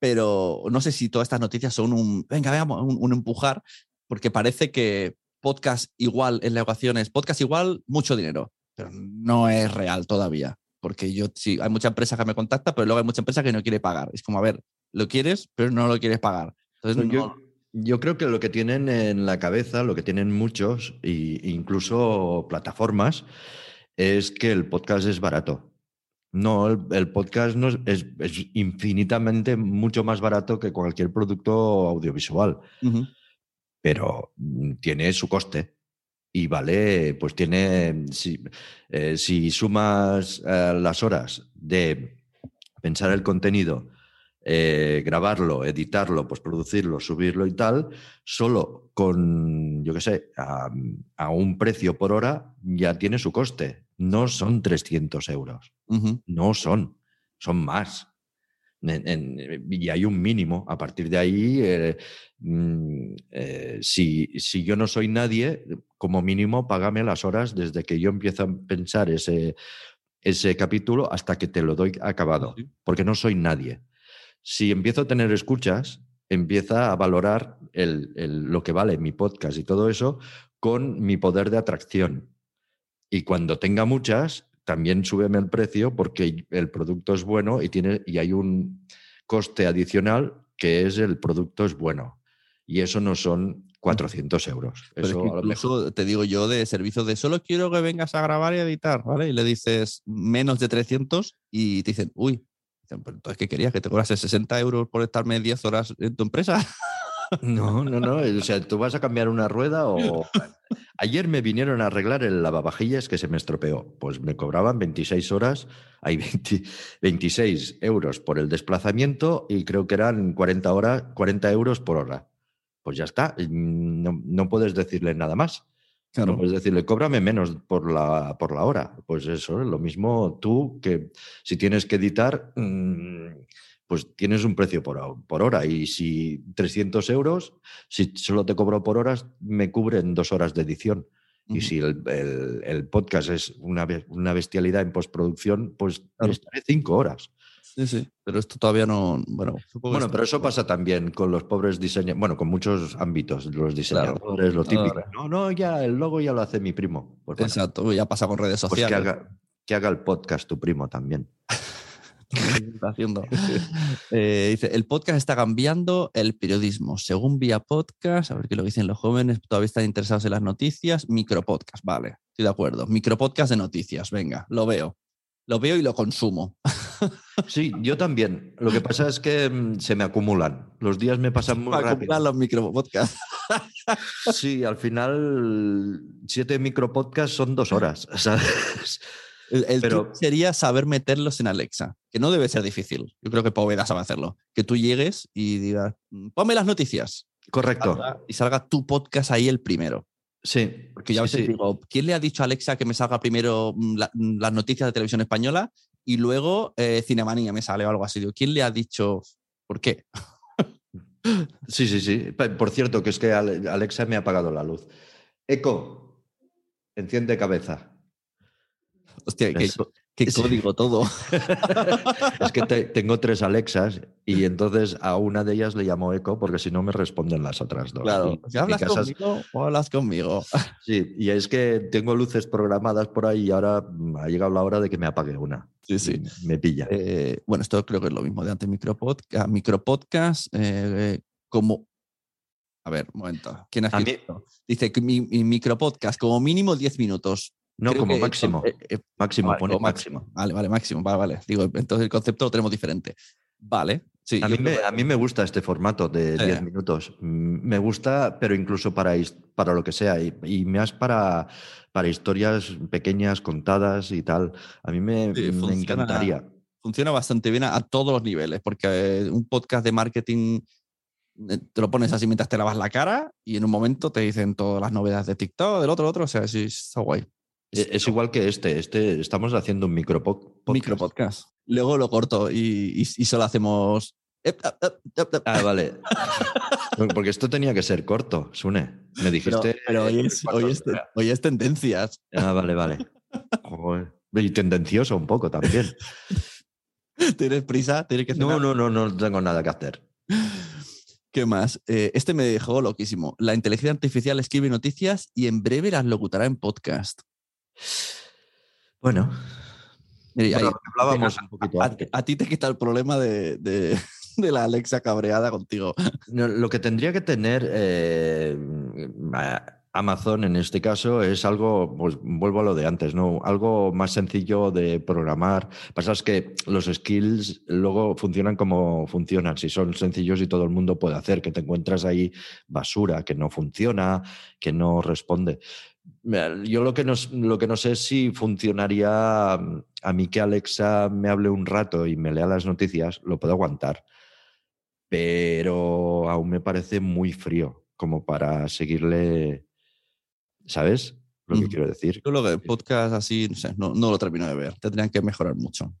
pero no sé si todas estas noticias son un, venga, veamos, un, empujar, porque parece que podcast igual en la ecuación es podcast igual, mucho dinero, pero no es real todavía porque yo sí, hay mucha empresa que me contacta, pero luego hay mucha empresa que no quiere pagar. Es como, a ver, lo quieres, pero no lo quieres pagar. Entonces, yo, yo, creo que lo que tienen en la cabeza, lo que tienen muchos, e incluso plataformas, es que el podcast es barato. No, el, podcast no es, es, infinitamente mucho más barato que cualquier producto audiovisual, pero mm, tiene su coste y vale, pues tiene, si, eh, si sumas eh, las horas de pensar el contenido, eh, grabarlo, editarlo, pues producirlo, subirlo y tal, solo con, yo qué sé, a, a un precio por hora ya tiene su coste. No son 300 euros. No son, son más. En- en- y hay un mínimo. A partir de ahí, eh, mm, eh, si, si yo no soy nadie, como mínimo, págame las horas desde que yo empiezo a pensar ese, ese capítulo hasta que te lo doy acabado, porque no soy nadie. Si empiezo a tener escuchas, empieza a valorar el- el- lo que vale mi podcast y todo eso con mi poder de atracción. Y cuando tenga muchas, también súbeme el precio porque el producto es bueno y, tiene, y hay un coste adicional que es el producto es bueno. Y eso no son 400 euros. Pero es Eso que incluso te digo yo de servicio de solo quiero que vengas a grabar y a editar, ¿vale? Y le dices menos de 300 y te dicen, uy, "Pero entonces, ¿qué querías? ¿Que te cobrase 60 euros por estarme 10 horas en tu empresa? No, no, no. O sea, tú vas a cambiar una rueda o. Ayer me vinieron a arreglar el lavavajillas que se me estropeó. Pues me cobraban 26 horas, hay 20 26 euros por el desplazamiento y creo que eran 40, horas, 40 euros por hora. Pues ya está. No, no puedes decirle nada más. No puedes decirle, cóbrame menos por la, por la hora. Pues eso, es lo mismo tú que si tienes que editar, mm, pues tienes un precio por, por hora. Y si 300 euros, si solo te cobro por horas, me cubren dos horas de edición. Y si el, el- el podcast es una, una bestialidad en postproducción, pues Claro. estaré cinco horas. Sí, sí. Pero esto todavía no. Bueno, Bueno, pero eso pasa también con los pobres diseñadores, bueno, con muchos ámbitos, los diseñadores, lo típico. No, no, ya el logo ya lo hace mi primo. Pues bueno, Exacto, ya pasa con redes pues que sociales. haga, que haga el podcast tu primo también. está haciendo. Eh, dice, el podcast está cambiando el periodismo. Según Vía Podcast, a ver qué lo dicen los jóvenes, todavía están interesados en las noticias. Micropodcast, vale, estoy de acuerdo. Micropodcast de noticias, venga, lo veo. Lo veo y lo consumo. Sí, yo también. Lo que pasa es que mm, se me acumulan. Los días me pasan muy rápido. comprar los micropodcasts. Sí, al final siete micropodcasts son dos horas. ¿sabes? El, el Pero- truco sería saber meterlos en Alexa, que no debe ser difícil. Yo creo que Poveda sabe hacerlo. Que tú llegues y digas, "Mm, ponme las noticias. Correcto. Salga- y salga tu podcast ahí el primero. Sí. Porque yo a veces sí. digo, ¿quién le ha dicho a Alexa que me salga primero la- mm, las noticias de televisión española y luego eh, Cinemanía me sale o algo así? Digo, ¿quién le ha dicho por qué? Sí, sí, sí. Por cierto, que es que Ale- Alexa me ha apagado la luz. Eco, enciende cabeza. Hostia, co- qué sí. código todo. es que te- tengo tres Alexas y entonces a una de ellas le llamo Eco porque si no me responden las otras dos. Claro, Y si hablas conmigo o hablas conmigo. Sí, y es que tengo luces programadas por ahí y ahora mm, ha llegado la hora de que me apague una. Sí, sí. Me pilla. Eh, bueno, esto creo que es lo mismo de antes, micropodcast, micropodcast eh, como... A ver, un momento. ¿Quién ha escrito? Dice que mi, mi micropodcast como mínimo 10 minutos. No, Creo como máximo. eh, eh, máximo, Vale, pone como máximo. Vale, vale, máximo. Vale, vale. Digo, entonces el concepto lo tenemos diferente. Vale. Sí, A mí, me, a mí me gusta este formato de Sí. 10 minutos. Mm, Me gusta, pero incluso para, para lo que sea. Y, y más para, para historias pequeñas, contadas y tal. A mí me, Sí, me funciona- encantaría. funciona bastante bien a, a todos los niveles, porque eh, un podcast de marketing eh, te lo pones así mientras te lavas la cara y en un momento te dicen todas las novedades de TikTok, del otro, otro. O sea, sí, está guay. Es igual que este. Este estamos haciendo un micro Micro podcast. Luego lo corto y, y- y solo hacemos. Ah, vale. Porque esto tenía que ser corto, Sune. Me dijiste. pero hoy, es, hoy, es, hoy es tendencias. Ah, vale, vale. Joder. Y tendencioso un poco también. ¿Tienes prisa? ¿Tienes que No, cenar? no, no, no tengo nada que hacer. ¿Qué más? Eh, este me dejó loquísimo. La inteligencia artificial escribe noticias y en breve las locutará en podcast. Bueno, Mira, Bueno, ahí- hablábamos un poquito a, ti te quita el problema de, de- de la Alexa cabreada contigo. No, lo que tendría que tener eh, Amazon en este caso es algo, pues vuelvo a lo de antes, ¿no? Algo más sencillo de programar. Pasa es que los skills luego funcionan como funcionan. Si son sencillos y todo el mundo puede hacer, que te encuentras ahí basura, que no funciona, que no responde. Yo lo que, no, lo que no sé es si funcionaría mm, a mí que Alexa me hable un rato y me lea las noticias, lo puedo aguantar. pero aún me parece muy frío como para seguirle, ¿sabes? Lo que Ujú. quiero decir. Yo lo que podcast así, no sé, no, no lo termino de ver. Tendrían que mejorar mucho.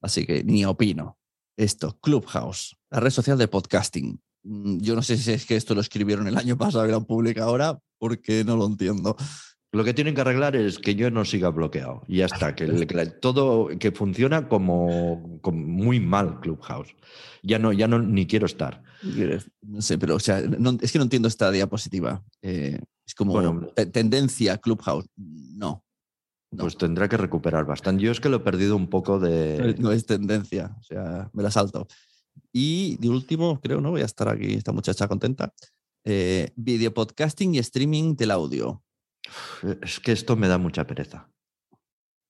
Así que ni opino. Esto, Clubhouse, la red social de podcasting. Mm, Yo no sé si es que esto lo escribieron el año pasado y lo han publicado ahora, porque no lo entiendo. Lo que tienen que arreglar es que yo no siga bloqueado. Y ya está, que, el- que todo que funciona como, como muy mal Clubhouse. Ya no, ya no ni quiero estar. No sé, pero o sea, no- es que no entiendo esta diapositiva. Eh, es como Bueno, te- tendencia Clubhouse. No, No. Pues tendrá que recuperar bastante. Yo es que lo he perdido un poco de. no es tendencia. O sea, me la salto. Y de último, creo, ¿no? Voy a estar aquí, esta muchacha contenta. Eh, video podcasting y streaming del audio. Es que esto me da mucha pereza.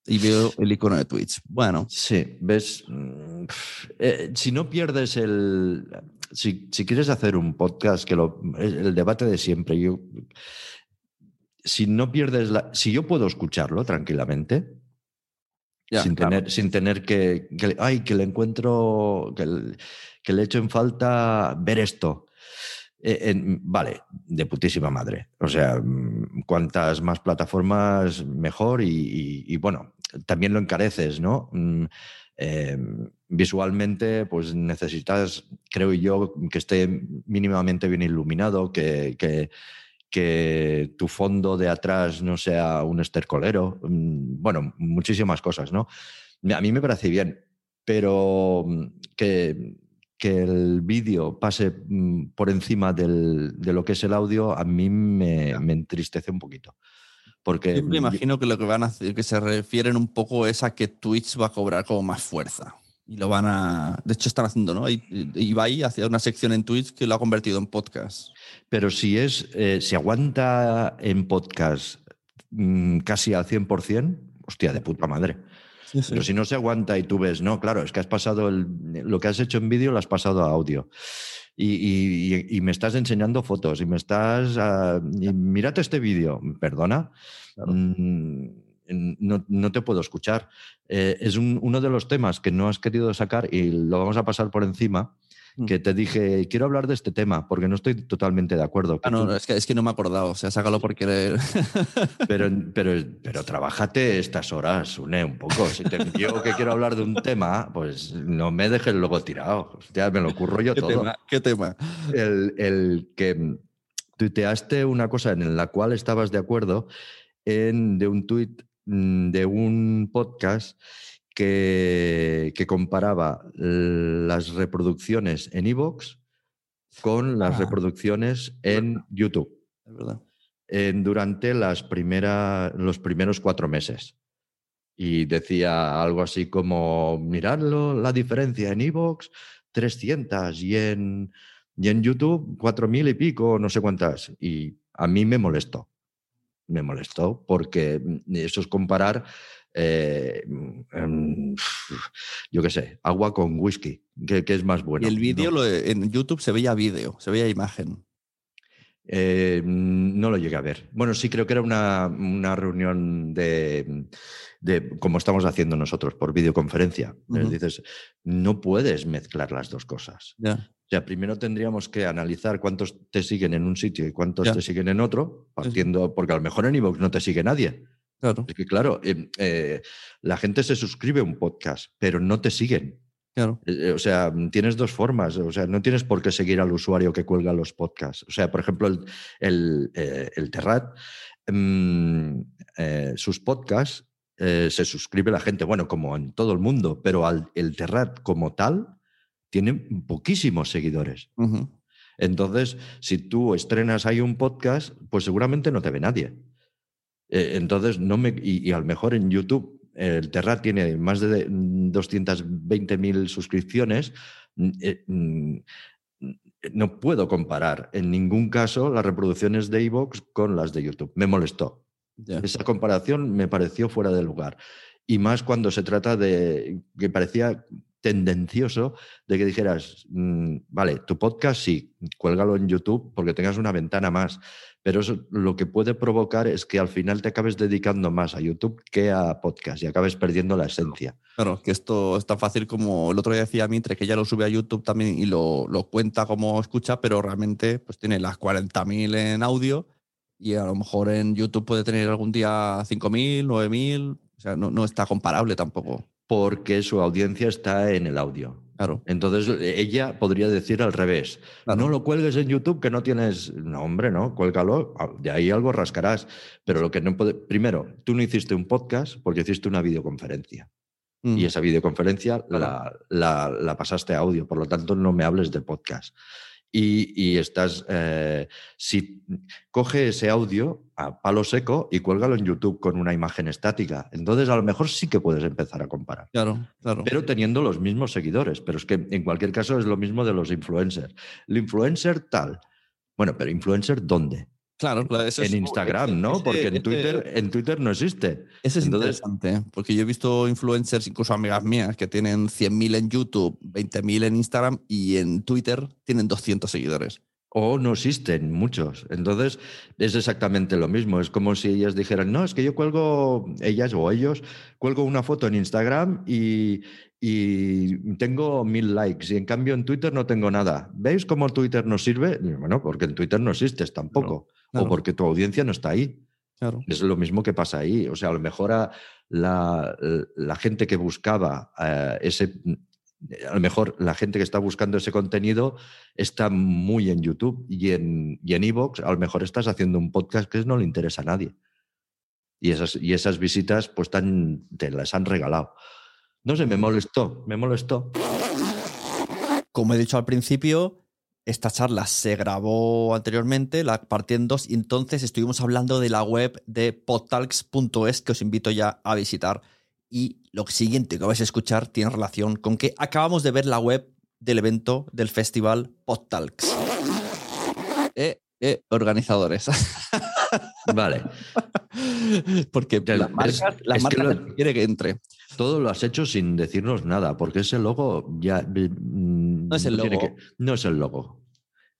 Y veo el icono de Twitch. Bueno, Sí, ves. mm, eh, si no pierdes el. Si, si quieres hacer un podcast, que lo, el debate de siempre, yo. Si no pierdes la. Si yo puedo escucharlo tranquilamente, ya, sin, claro. tener, sin tener que, que Ay, que le encuentro. Que, que le echo en falta ver esto. Eh, vale, de putísima madre. O sea, mm, cuantas más plataformas, mejor. Y, bueno, también lo encareces, ¿no? Mm, eh, visualmente, pues necesitas, creo yo, que esté mínimamente bien iluminado, que, que- que tu fondo de atrás no sea un estercolero. Mm, Bueno, muchísimas cosas, ¿no? A mí me parece bien, pero que, que el vídeo pase mm, por encima del- de lo que es el audio, a mí me, me entristece un poquito. Porque Yo me imagino que lo que van a hacer, que se refieren un poco es a que Twitch va a cobrar como más fuerza. Y lo van a. De hecho, están haciendo, ¿no? Ibai hacía una sección en Twitch que lo ha convertido en podcast. Pero si es, eh, si aguanta en podcast mm, casi al 100%, hostia, de puta madre. Pero si no se aguanta y tú ves, no, claro, es que has pasado el, lo que has hecho en vídeo, lo has pasado a audio. Y, y- y- y me estás enseñando fotos y me estás. y mírate este vídeo. Perdona. Claro. Mm, no, no te puedo escuchar. Eh, es un- uno de los temas que no has querido sacar y lo vamos a pasar por encima. Mm. Que te dije, quiero hablar de este tema porque no estoy totalmente de acuerdo. Ah, no, no, es que, es que no me he acordado. O sea, sácalo por querer. pero, pero, pero trabájate estas horas, une un poco. Si te digo que quiero hablar de un tema, pues no me dejes luego tirado. Ya me lo curro yo ¿Qué todo. tema? ¿Qué tema? El, el que tuiteaste una cosa en la cual estabas de acuerdo en, de un tuit mm, de un podcast que, que comparaba las reproducciones en Evox con las Ah. reproducciones en YouTube Es verdad. en- durante las primera, los primeros cuatro meses. Y decía algo así como, miradlo, la diferencia en Evox, 300 y en, y en YouTube, 4.000 y pico, no sé cuántas. Y a mí me molestó. Me molestó porque mm, eso es comparar, eh, mm, yo qué sé, agua con whisky, que, que es más bueno. y el vídeo en YouTube se veía vídeo, se veía imagen. Eh, no lo llegué a ver. Bueno, sí creo que era una, una reunión de, de como estamos haciendo nosotros por videoconferencia. Ujú. Dices, no puedes mezclar las dos cosas. Ya. O sea, primero tendríamos que analizar cuántos te siguen en un sitio y cuántos te siguen en otro, partiendo, porque a lo mejor en iVoox no te sigue nadie. Claro, Es que claro, eh, eh, la gente se suscribe a un podcast, pero no te siguen. claro. Eh, O sea, tienes dos formas. O sea, no tienes por qué seguir al usuario que cuelga los podcasts. O sea, por ejemplo, el, el, eh, el Terrat, mm, eh, sus podcasts eh, se suscribe la gente, bueno, como en todo el mundo, pero al, el Terrat como tal tiene poquísimos seguidores. Entonces, si tú estrenas ahí un podcast, pues seguramente no te ve nadie. Eh, entonces, no me. Y, y a lo mejor en YouTube, el Terra tiene más de 220.000 suscripciones. mm, eh, mm, No puedo comparar en ningún caso las reproducciones de iVoox con las de YouTube. Me molestó. Esa comparación me pareció fuera de lugar. Y más cuando se trata de que parecía tendencioso de que dijeras, mm, vale, tu podcast sí, cuélgalo en YouTube porque tengas una ventana más, pero eso lo que puede provocar es que al final te acabes dedicando más a YouTube que a podcast y acabes perdiendo la esencia. Claro, que esto es tan fácil como el otro día decía Mitre, que ya lo sube a YouTube también y lo, lo cuenta como escucha, pero realmente pues tiene las 40.000 en audio y a lo mejor en YouTube puede tener algún día 5.000, 9.000, o sea, no, no está comparable tampoco. Porque su audiencia está en el audio. Claro. Entonces ella podría decir al revés, Claro. no lo cuelgues en YouTube que no tienes, no hombre, no, cuélgalo, ah, de ahí algo rascarás, pero lo que no puede, primero, tú no hiciste un podcast porque hiciste una videoconferencia Mm. y esa videoconferencia la, la- la pasaste a audio, por lo tanto no me hables de podcast. Y, y estás, eh, si coge ese audio a palo seco y cuélgalo en YouTube con una imagen estática, entonces a lo mejor sí que puedes empezar a comparar Claro, claro. pero teniendo los mismos seguidores. Pero es que en cualquier caso es lo mismo de los influencers. El influencer tal. Bueno, pero influencer ¿dónde? Claro, claro, eso es- en Instagram, ¿no? ese- Porque en ese- Twitter, en Twitter no existe. Ese es Entonces- interesante, porque yo he visto influencers, incluso amigas mías, que tienen 100.000 en YouTube, 20.000 en Instagram y en Twitter tienen 200 seguidores. O no existen muchos. Entonces es exactamente lo mismo. Es como si ellas dijeran, no, es que yo cuelgo, ellas o ellos, cuelgo una foto en Instagram y, y tengo mil likes y en cambio en Twitter no tengo nada. ¿Veis cómo Twitter no sirve? Bueno, porque en Twitter no existes tampoco. Claro. O porque tu audiencia no está ahí. Claro. Es lo mismo que pasa ahí. O sea, a lo mejor a la, la gente que buscaba eh, ese. A lo mejor la gente que está buscando ese contenido está muy en YouTube y en y en Evox, a lo mejor estás haciendo un podcast que no le interesa a nadie. Y esas, y esas visitas, pues tan, te las han regalado. No sé, me molestó, me molestó. Como he dicho al principio, esta charla se grabó anteriormente, la partí en dos, y entonces estuvimos hablando de la web de podtalks.es, que os invito ya a visitar. Y lo siguiente que vais a escuchar tiene relación con que acabamos de ver la web del evento del festival Podtalks. Eh, eh, organizadores. Vale, Porque las marcas, las que lo- quiere que entre. Todo lo has hecho sin decirnos nada, porque ese logo ya. No es el logo. no es el logo.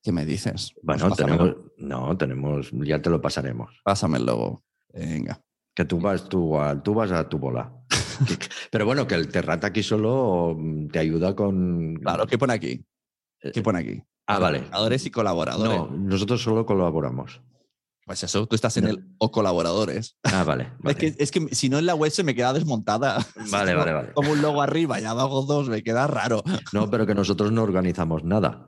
¿Qué me dices? Bueno, Pues tenemos, no, tenemos, ya te lo pasaremos. Pásame el logo. Venga. Que tú vas, tú, a- tú vas a tu bola. Que- Pero bueno, que el Terrat aquí solo mm, te ayuda con. Claro, ¿qué pone aquí? ¿Qué pone aquí? Ah, vale. Colaboradores y colaboradores. No, nosotros solo colaboramos. Pues eso, tú estás en No. el o colaboradores. Ah, vale. Es, que, es que si no en la web se me queda desmontada. Vale, Como- vale, vale. Como un logo arriba y abajo dos, me queda raro. No, pero que nosotros no organizamos nada.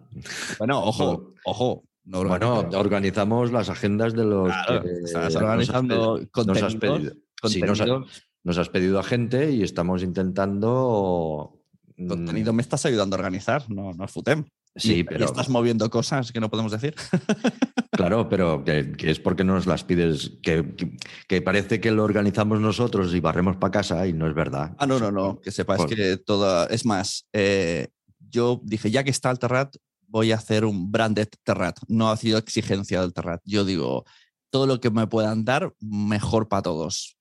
Bueno, ojo, ojo. No Bueno, organizamos las agendas de los Claro, que estás has organizando nos has pedido. Sí, nos, ha- contenido, nos has pedido a gente y estamos intentando. mm, contenido me estás ayudando a organizar, no, no es FUTEM. Sí, Y- y pero- estás moviendo cosas que no podemos decir. Claro, pero que, que es porque nos las pides, que, que- que parece que lo organizamos nosotros y barremos para casa y no es verdad. Ah, no, no, no. Que Pues- que toda. Es más, eh, yo dije, ya que está el Terrat, voy a hacer un branded Terrat. No ha sido exigencia del Terrat. Yo digo, todo lo que me puedan dar, mejor para todos.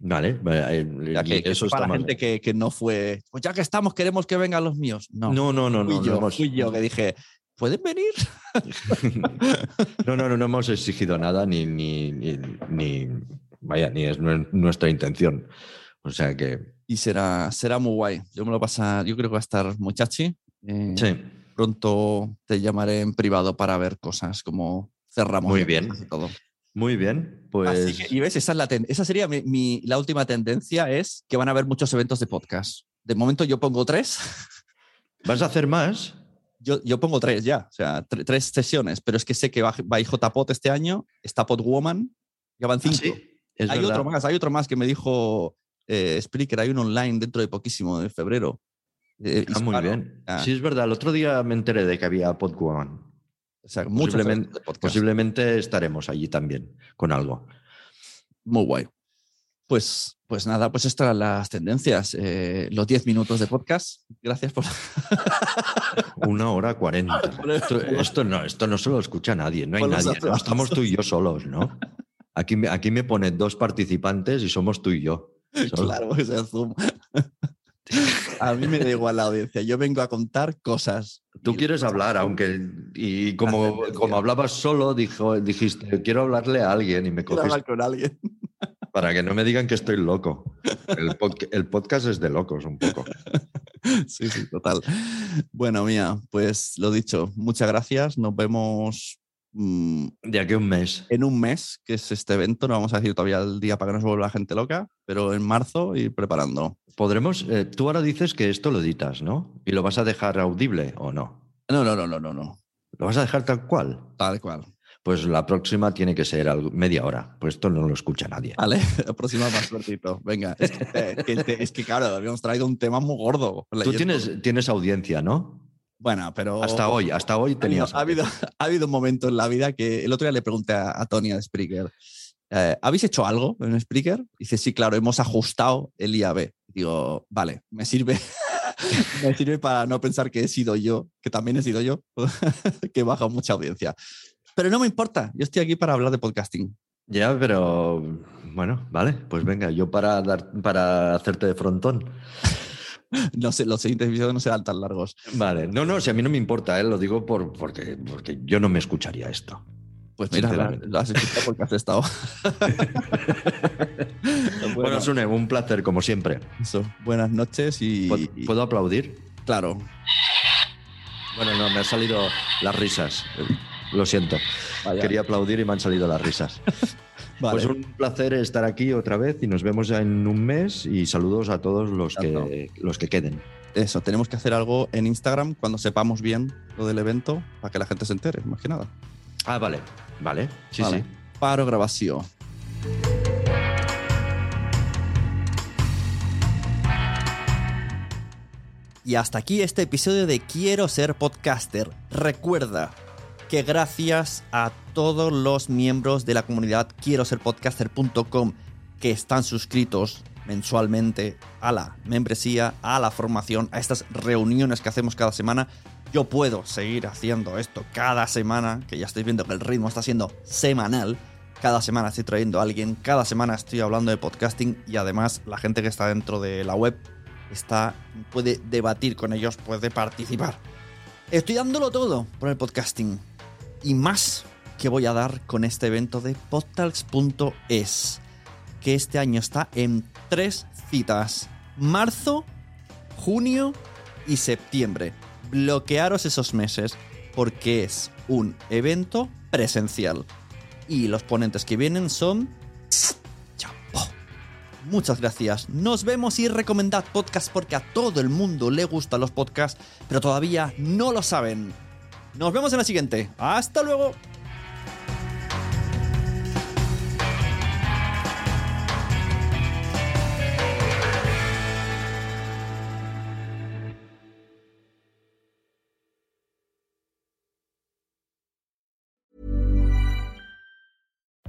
Vale, eh, Ya y que, que eso para está la gente que, que no fue, pues ya que estamos, queremos que vengan los míos. No, No, no, no, fui, no yo, hemos- fui yo que dije, ¿pueden venir? No, no, no, no hemos exigido nada ni, ni, ni, ni- vaya, ni es nue- nuestra intención. O sea que, Y será, será muy guay. Yo me lo pasa, yo creo que va a estar muchachi. Eh, sí, Pronto te llamaré en privado para ver cosas como cerramos. Muy bien. todo. Muy bien. Pues Así que, y ves, esa, es la ten- esa sería mi, mi- la última tendencia, es que van a haber muchos eventos de podcast. De momento yo pongo tres, vas a hacer más. yo, yo pongo tres ya, o sea, tre- tres sesiones, pero es que sé que va, va JPod este año, está Podwoman, ya van cinco. Ah, sí, es hay verdad. otro más, hay otro más que me dijo eh, Spreaker, hay un online dentro de poquísimo, de febrero. eh, Ah, muy bien. Ah. Sí, es verdad. El otro día me enteré de que había Podwoman. O sea, muchos Posiblemente, estaremos allí también con algo. Muy guay. Pues, pues nada, pues estas eran las tendencias. eh, los 10 minutos de podcast. Gracias por. Una hora cuarenta. Esto, esto no, esto no se lo escucha nadie, no hay nadie. ¿no? Estamos tú y yo solos, ¿no? Aquí, me- aquí me ponen dos participantes y somos tú y yo. Claro, porque sea Zoom. A mí me da igual la audiencia. Yo vengo a contar cosas. Tú quieres hablar, aunque. Y como, como hablabas solo, dijo, dijiste, quiero hablarle a alguien y me Quiero cogiste hablar con alguien. para que no me digan que estoy loco. El, podca- el podcast es de locos un poco. Sí, sí, total. Bueno, mía, pues lo dicho, muchas gracias. Nos vemos mm, De aquí a un mes. en un mes, que es este evento. No vamos a decir todavía el día para que no se vuelva la gente loca, pero en marzo ir preparando. Podremos. eh, tú ahora dices que esto lo editas, ¿no? ¿Y lo vas a dejar audible o no? No, no, no, no, no, no. ¿Lo vas a dejar tal cual? Tal cual. Pues la próxima tiene que ser algo- media hora, pues esto no lo escucha nadie. Vale, la próxima más cortito. Venga, es que, te- es que, claro, habíamos traído un tema muy gordo. Tú tienes, tienes audiencia, ¿no? Bueno, pero. Hasta hoy, hasta hoy tenías. ha, habido, ha habido un momento en la vida que el otro día le pregunté a, a Tony de Spreaker, eh, ¿habéis hecho algo en Spreaker? Dice, sí, claro, hemos ajustado el IAB. Digo, vale, me sirve, me sirve para no pensar que he sido yo, que también he sido yo, que he bajado mucha audiencia. Pero no me importa, yo estoy aquí para hablar de podcasting. Ya, pero bueno, vale, pues venga, yo para dar, para hacerte de frontón. No sé, los siguientes episodios no serán tan largos. Vale, no, no, si a mí no me importa, ¿eh? lo digo por, porque, porque yo no me escucharía esto. Pues mira, lo, has escuchado porque has estado. Bueno, Sune, un placer, como siempre. eso, buenas noches y, ¿Puedo, aplaudir? claro, Bueno, no, me han salido las risas. Lo siento. Vaya. Quería aplaudir y me han salido las risas. vale. Pues un placer estar aquí otra vez y nos vemos ya en un mes y saludos a todos los que, los que queden. Eso, tenemos que hacer algo en Instagram cuando sepamos bien lo del evento para que la gente se entere, más que nada. Ah, vale, vale, sí, Vale. sí. Paro grabación. Y hasta aquí este episodio de Quiero ser podcaster. Recuerda que gracias a todos los miembros de la comunidad quiero ser que están suscritos mensualmente a la membresía, a la formación, a estas reuniones que hacemos cada semana, yo puedo seguir haciendo esto cada semana, que ya estáis viendo que el ritmo está siendo semanal. Cada semana estoy trayendo a alguien, cada semana estoy hablando de podcasting y además la gente que está dentro de la web está, puede debatir con ellos, puede participar. Estoy dándolo todo por el podcasting y más que voy a dar con este evento de podtalks.es, que este año está en tres citas, marzo, junio y septiembre. Bloquearos esos meses porque es un evento presencial. Y los ponentes que vienen son... Chapo. Muchas gracias. Nos vemos y recomendad podcast porque a todo el mundo le gustan los podcasts, pero todavía no lo saben. Nos vemos en la siguiente. Hasta luego.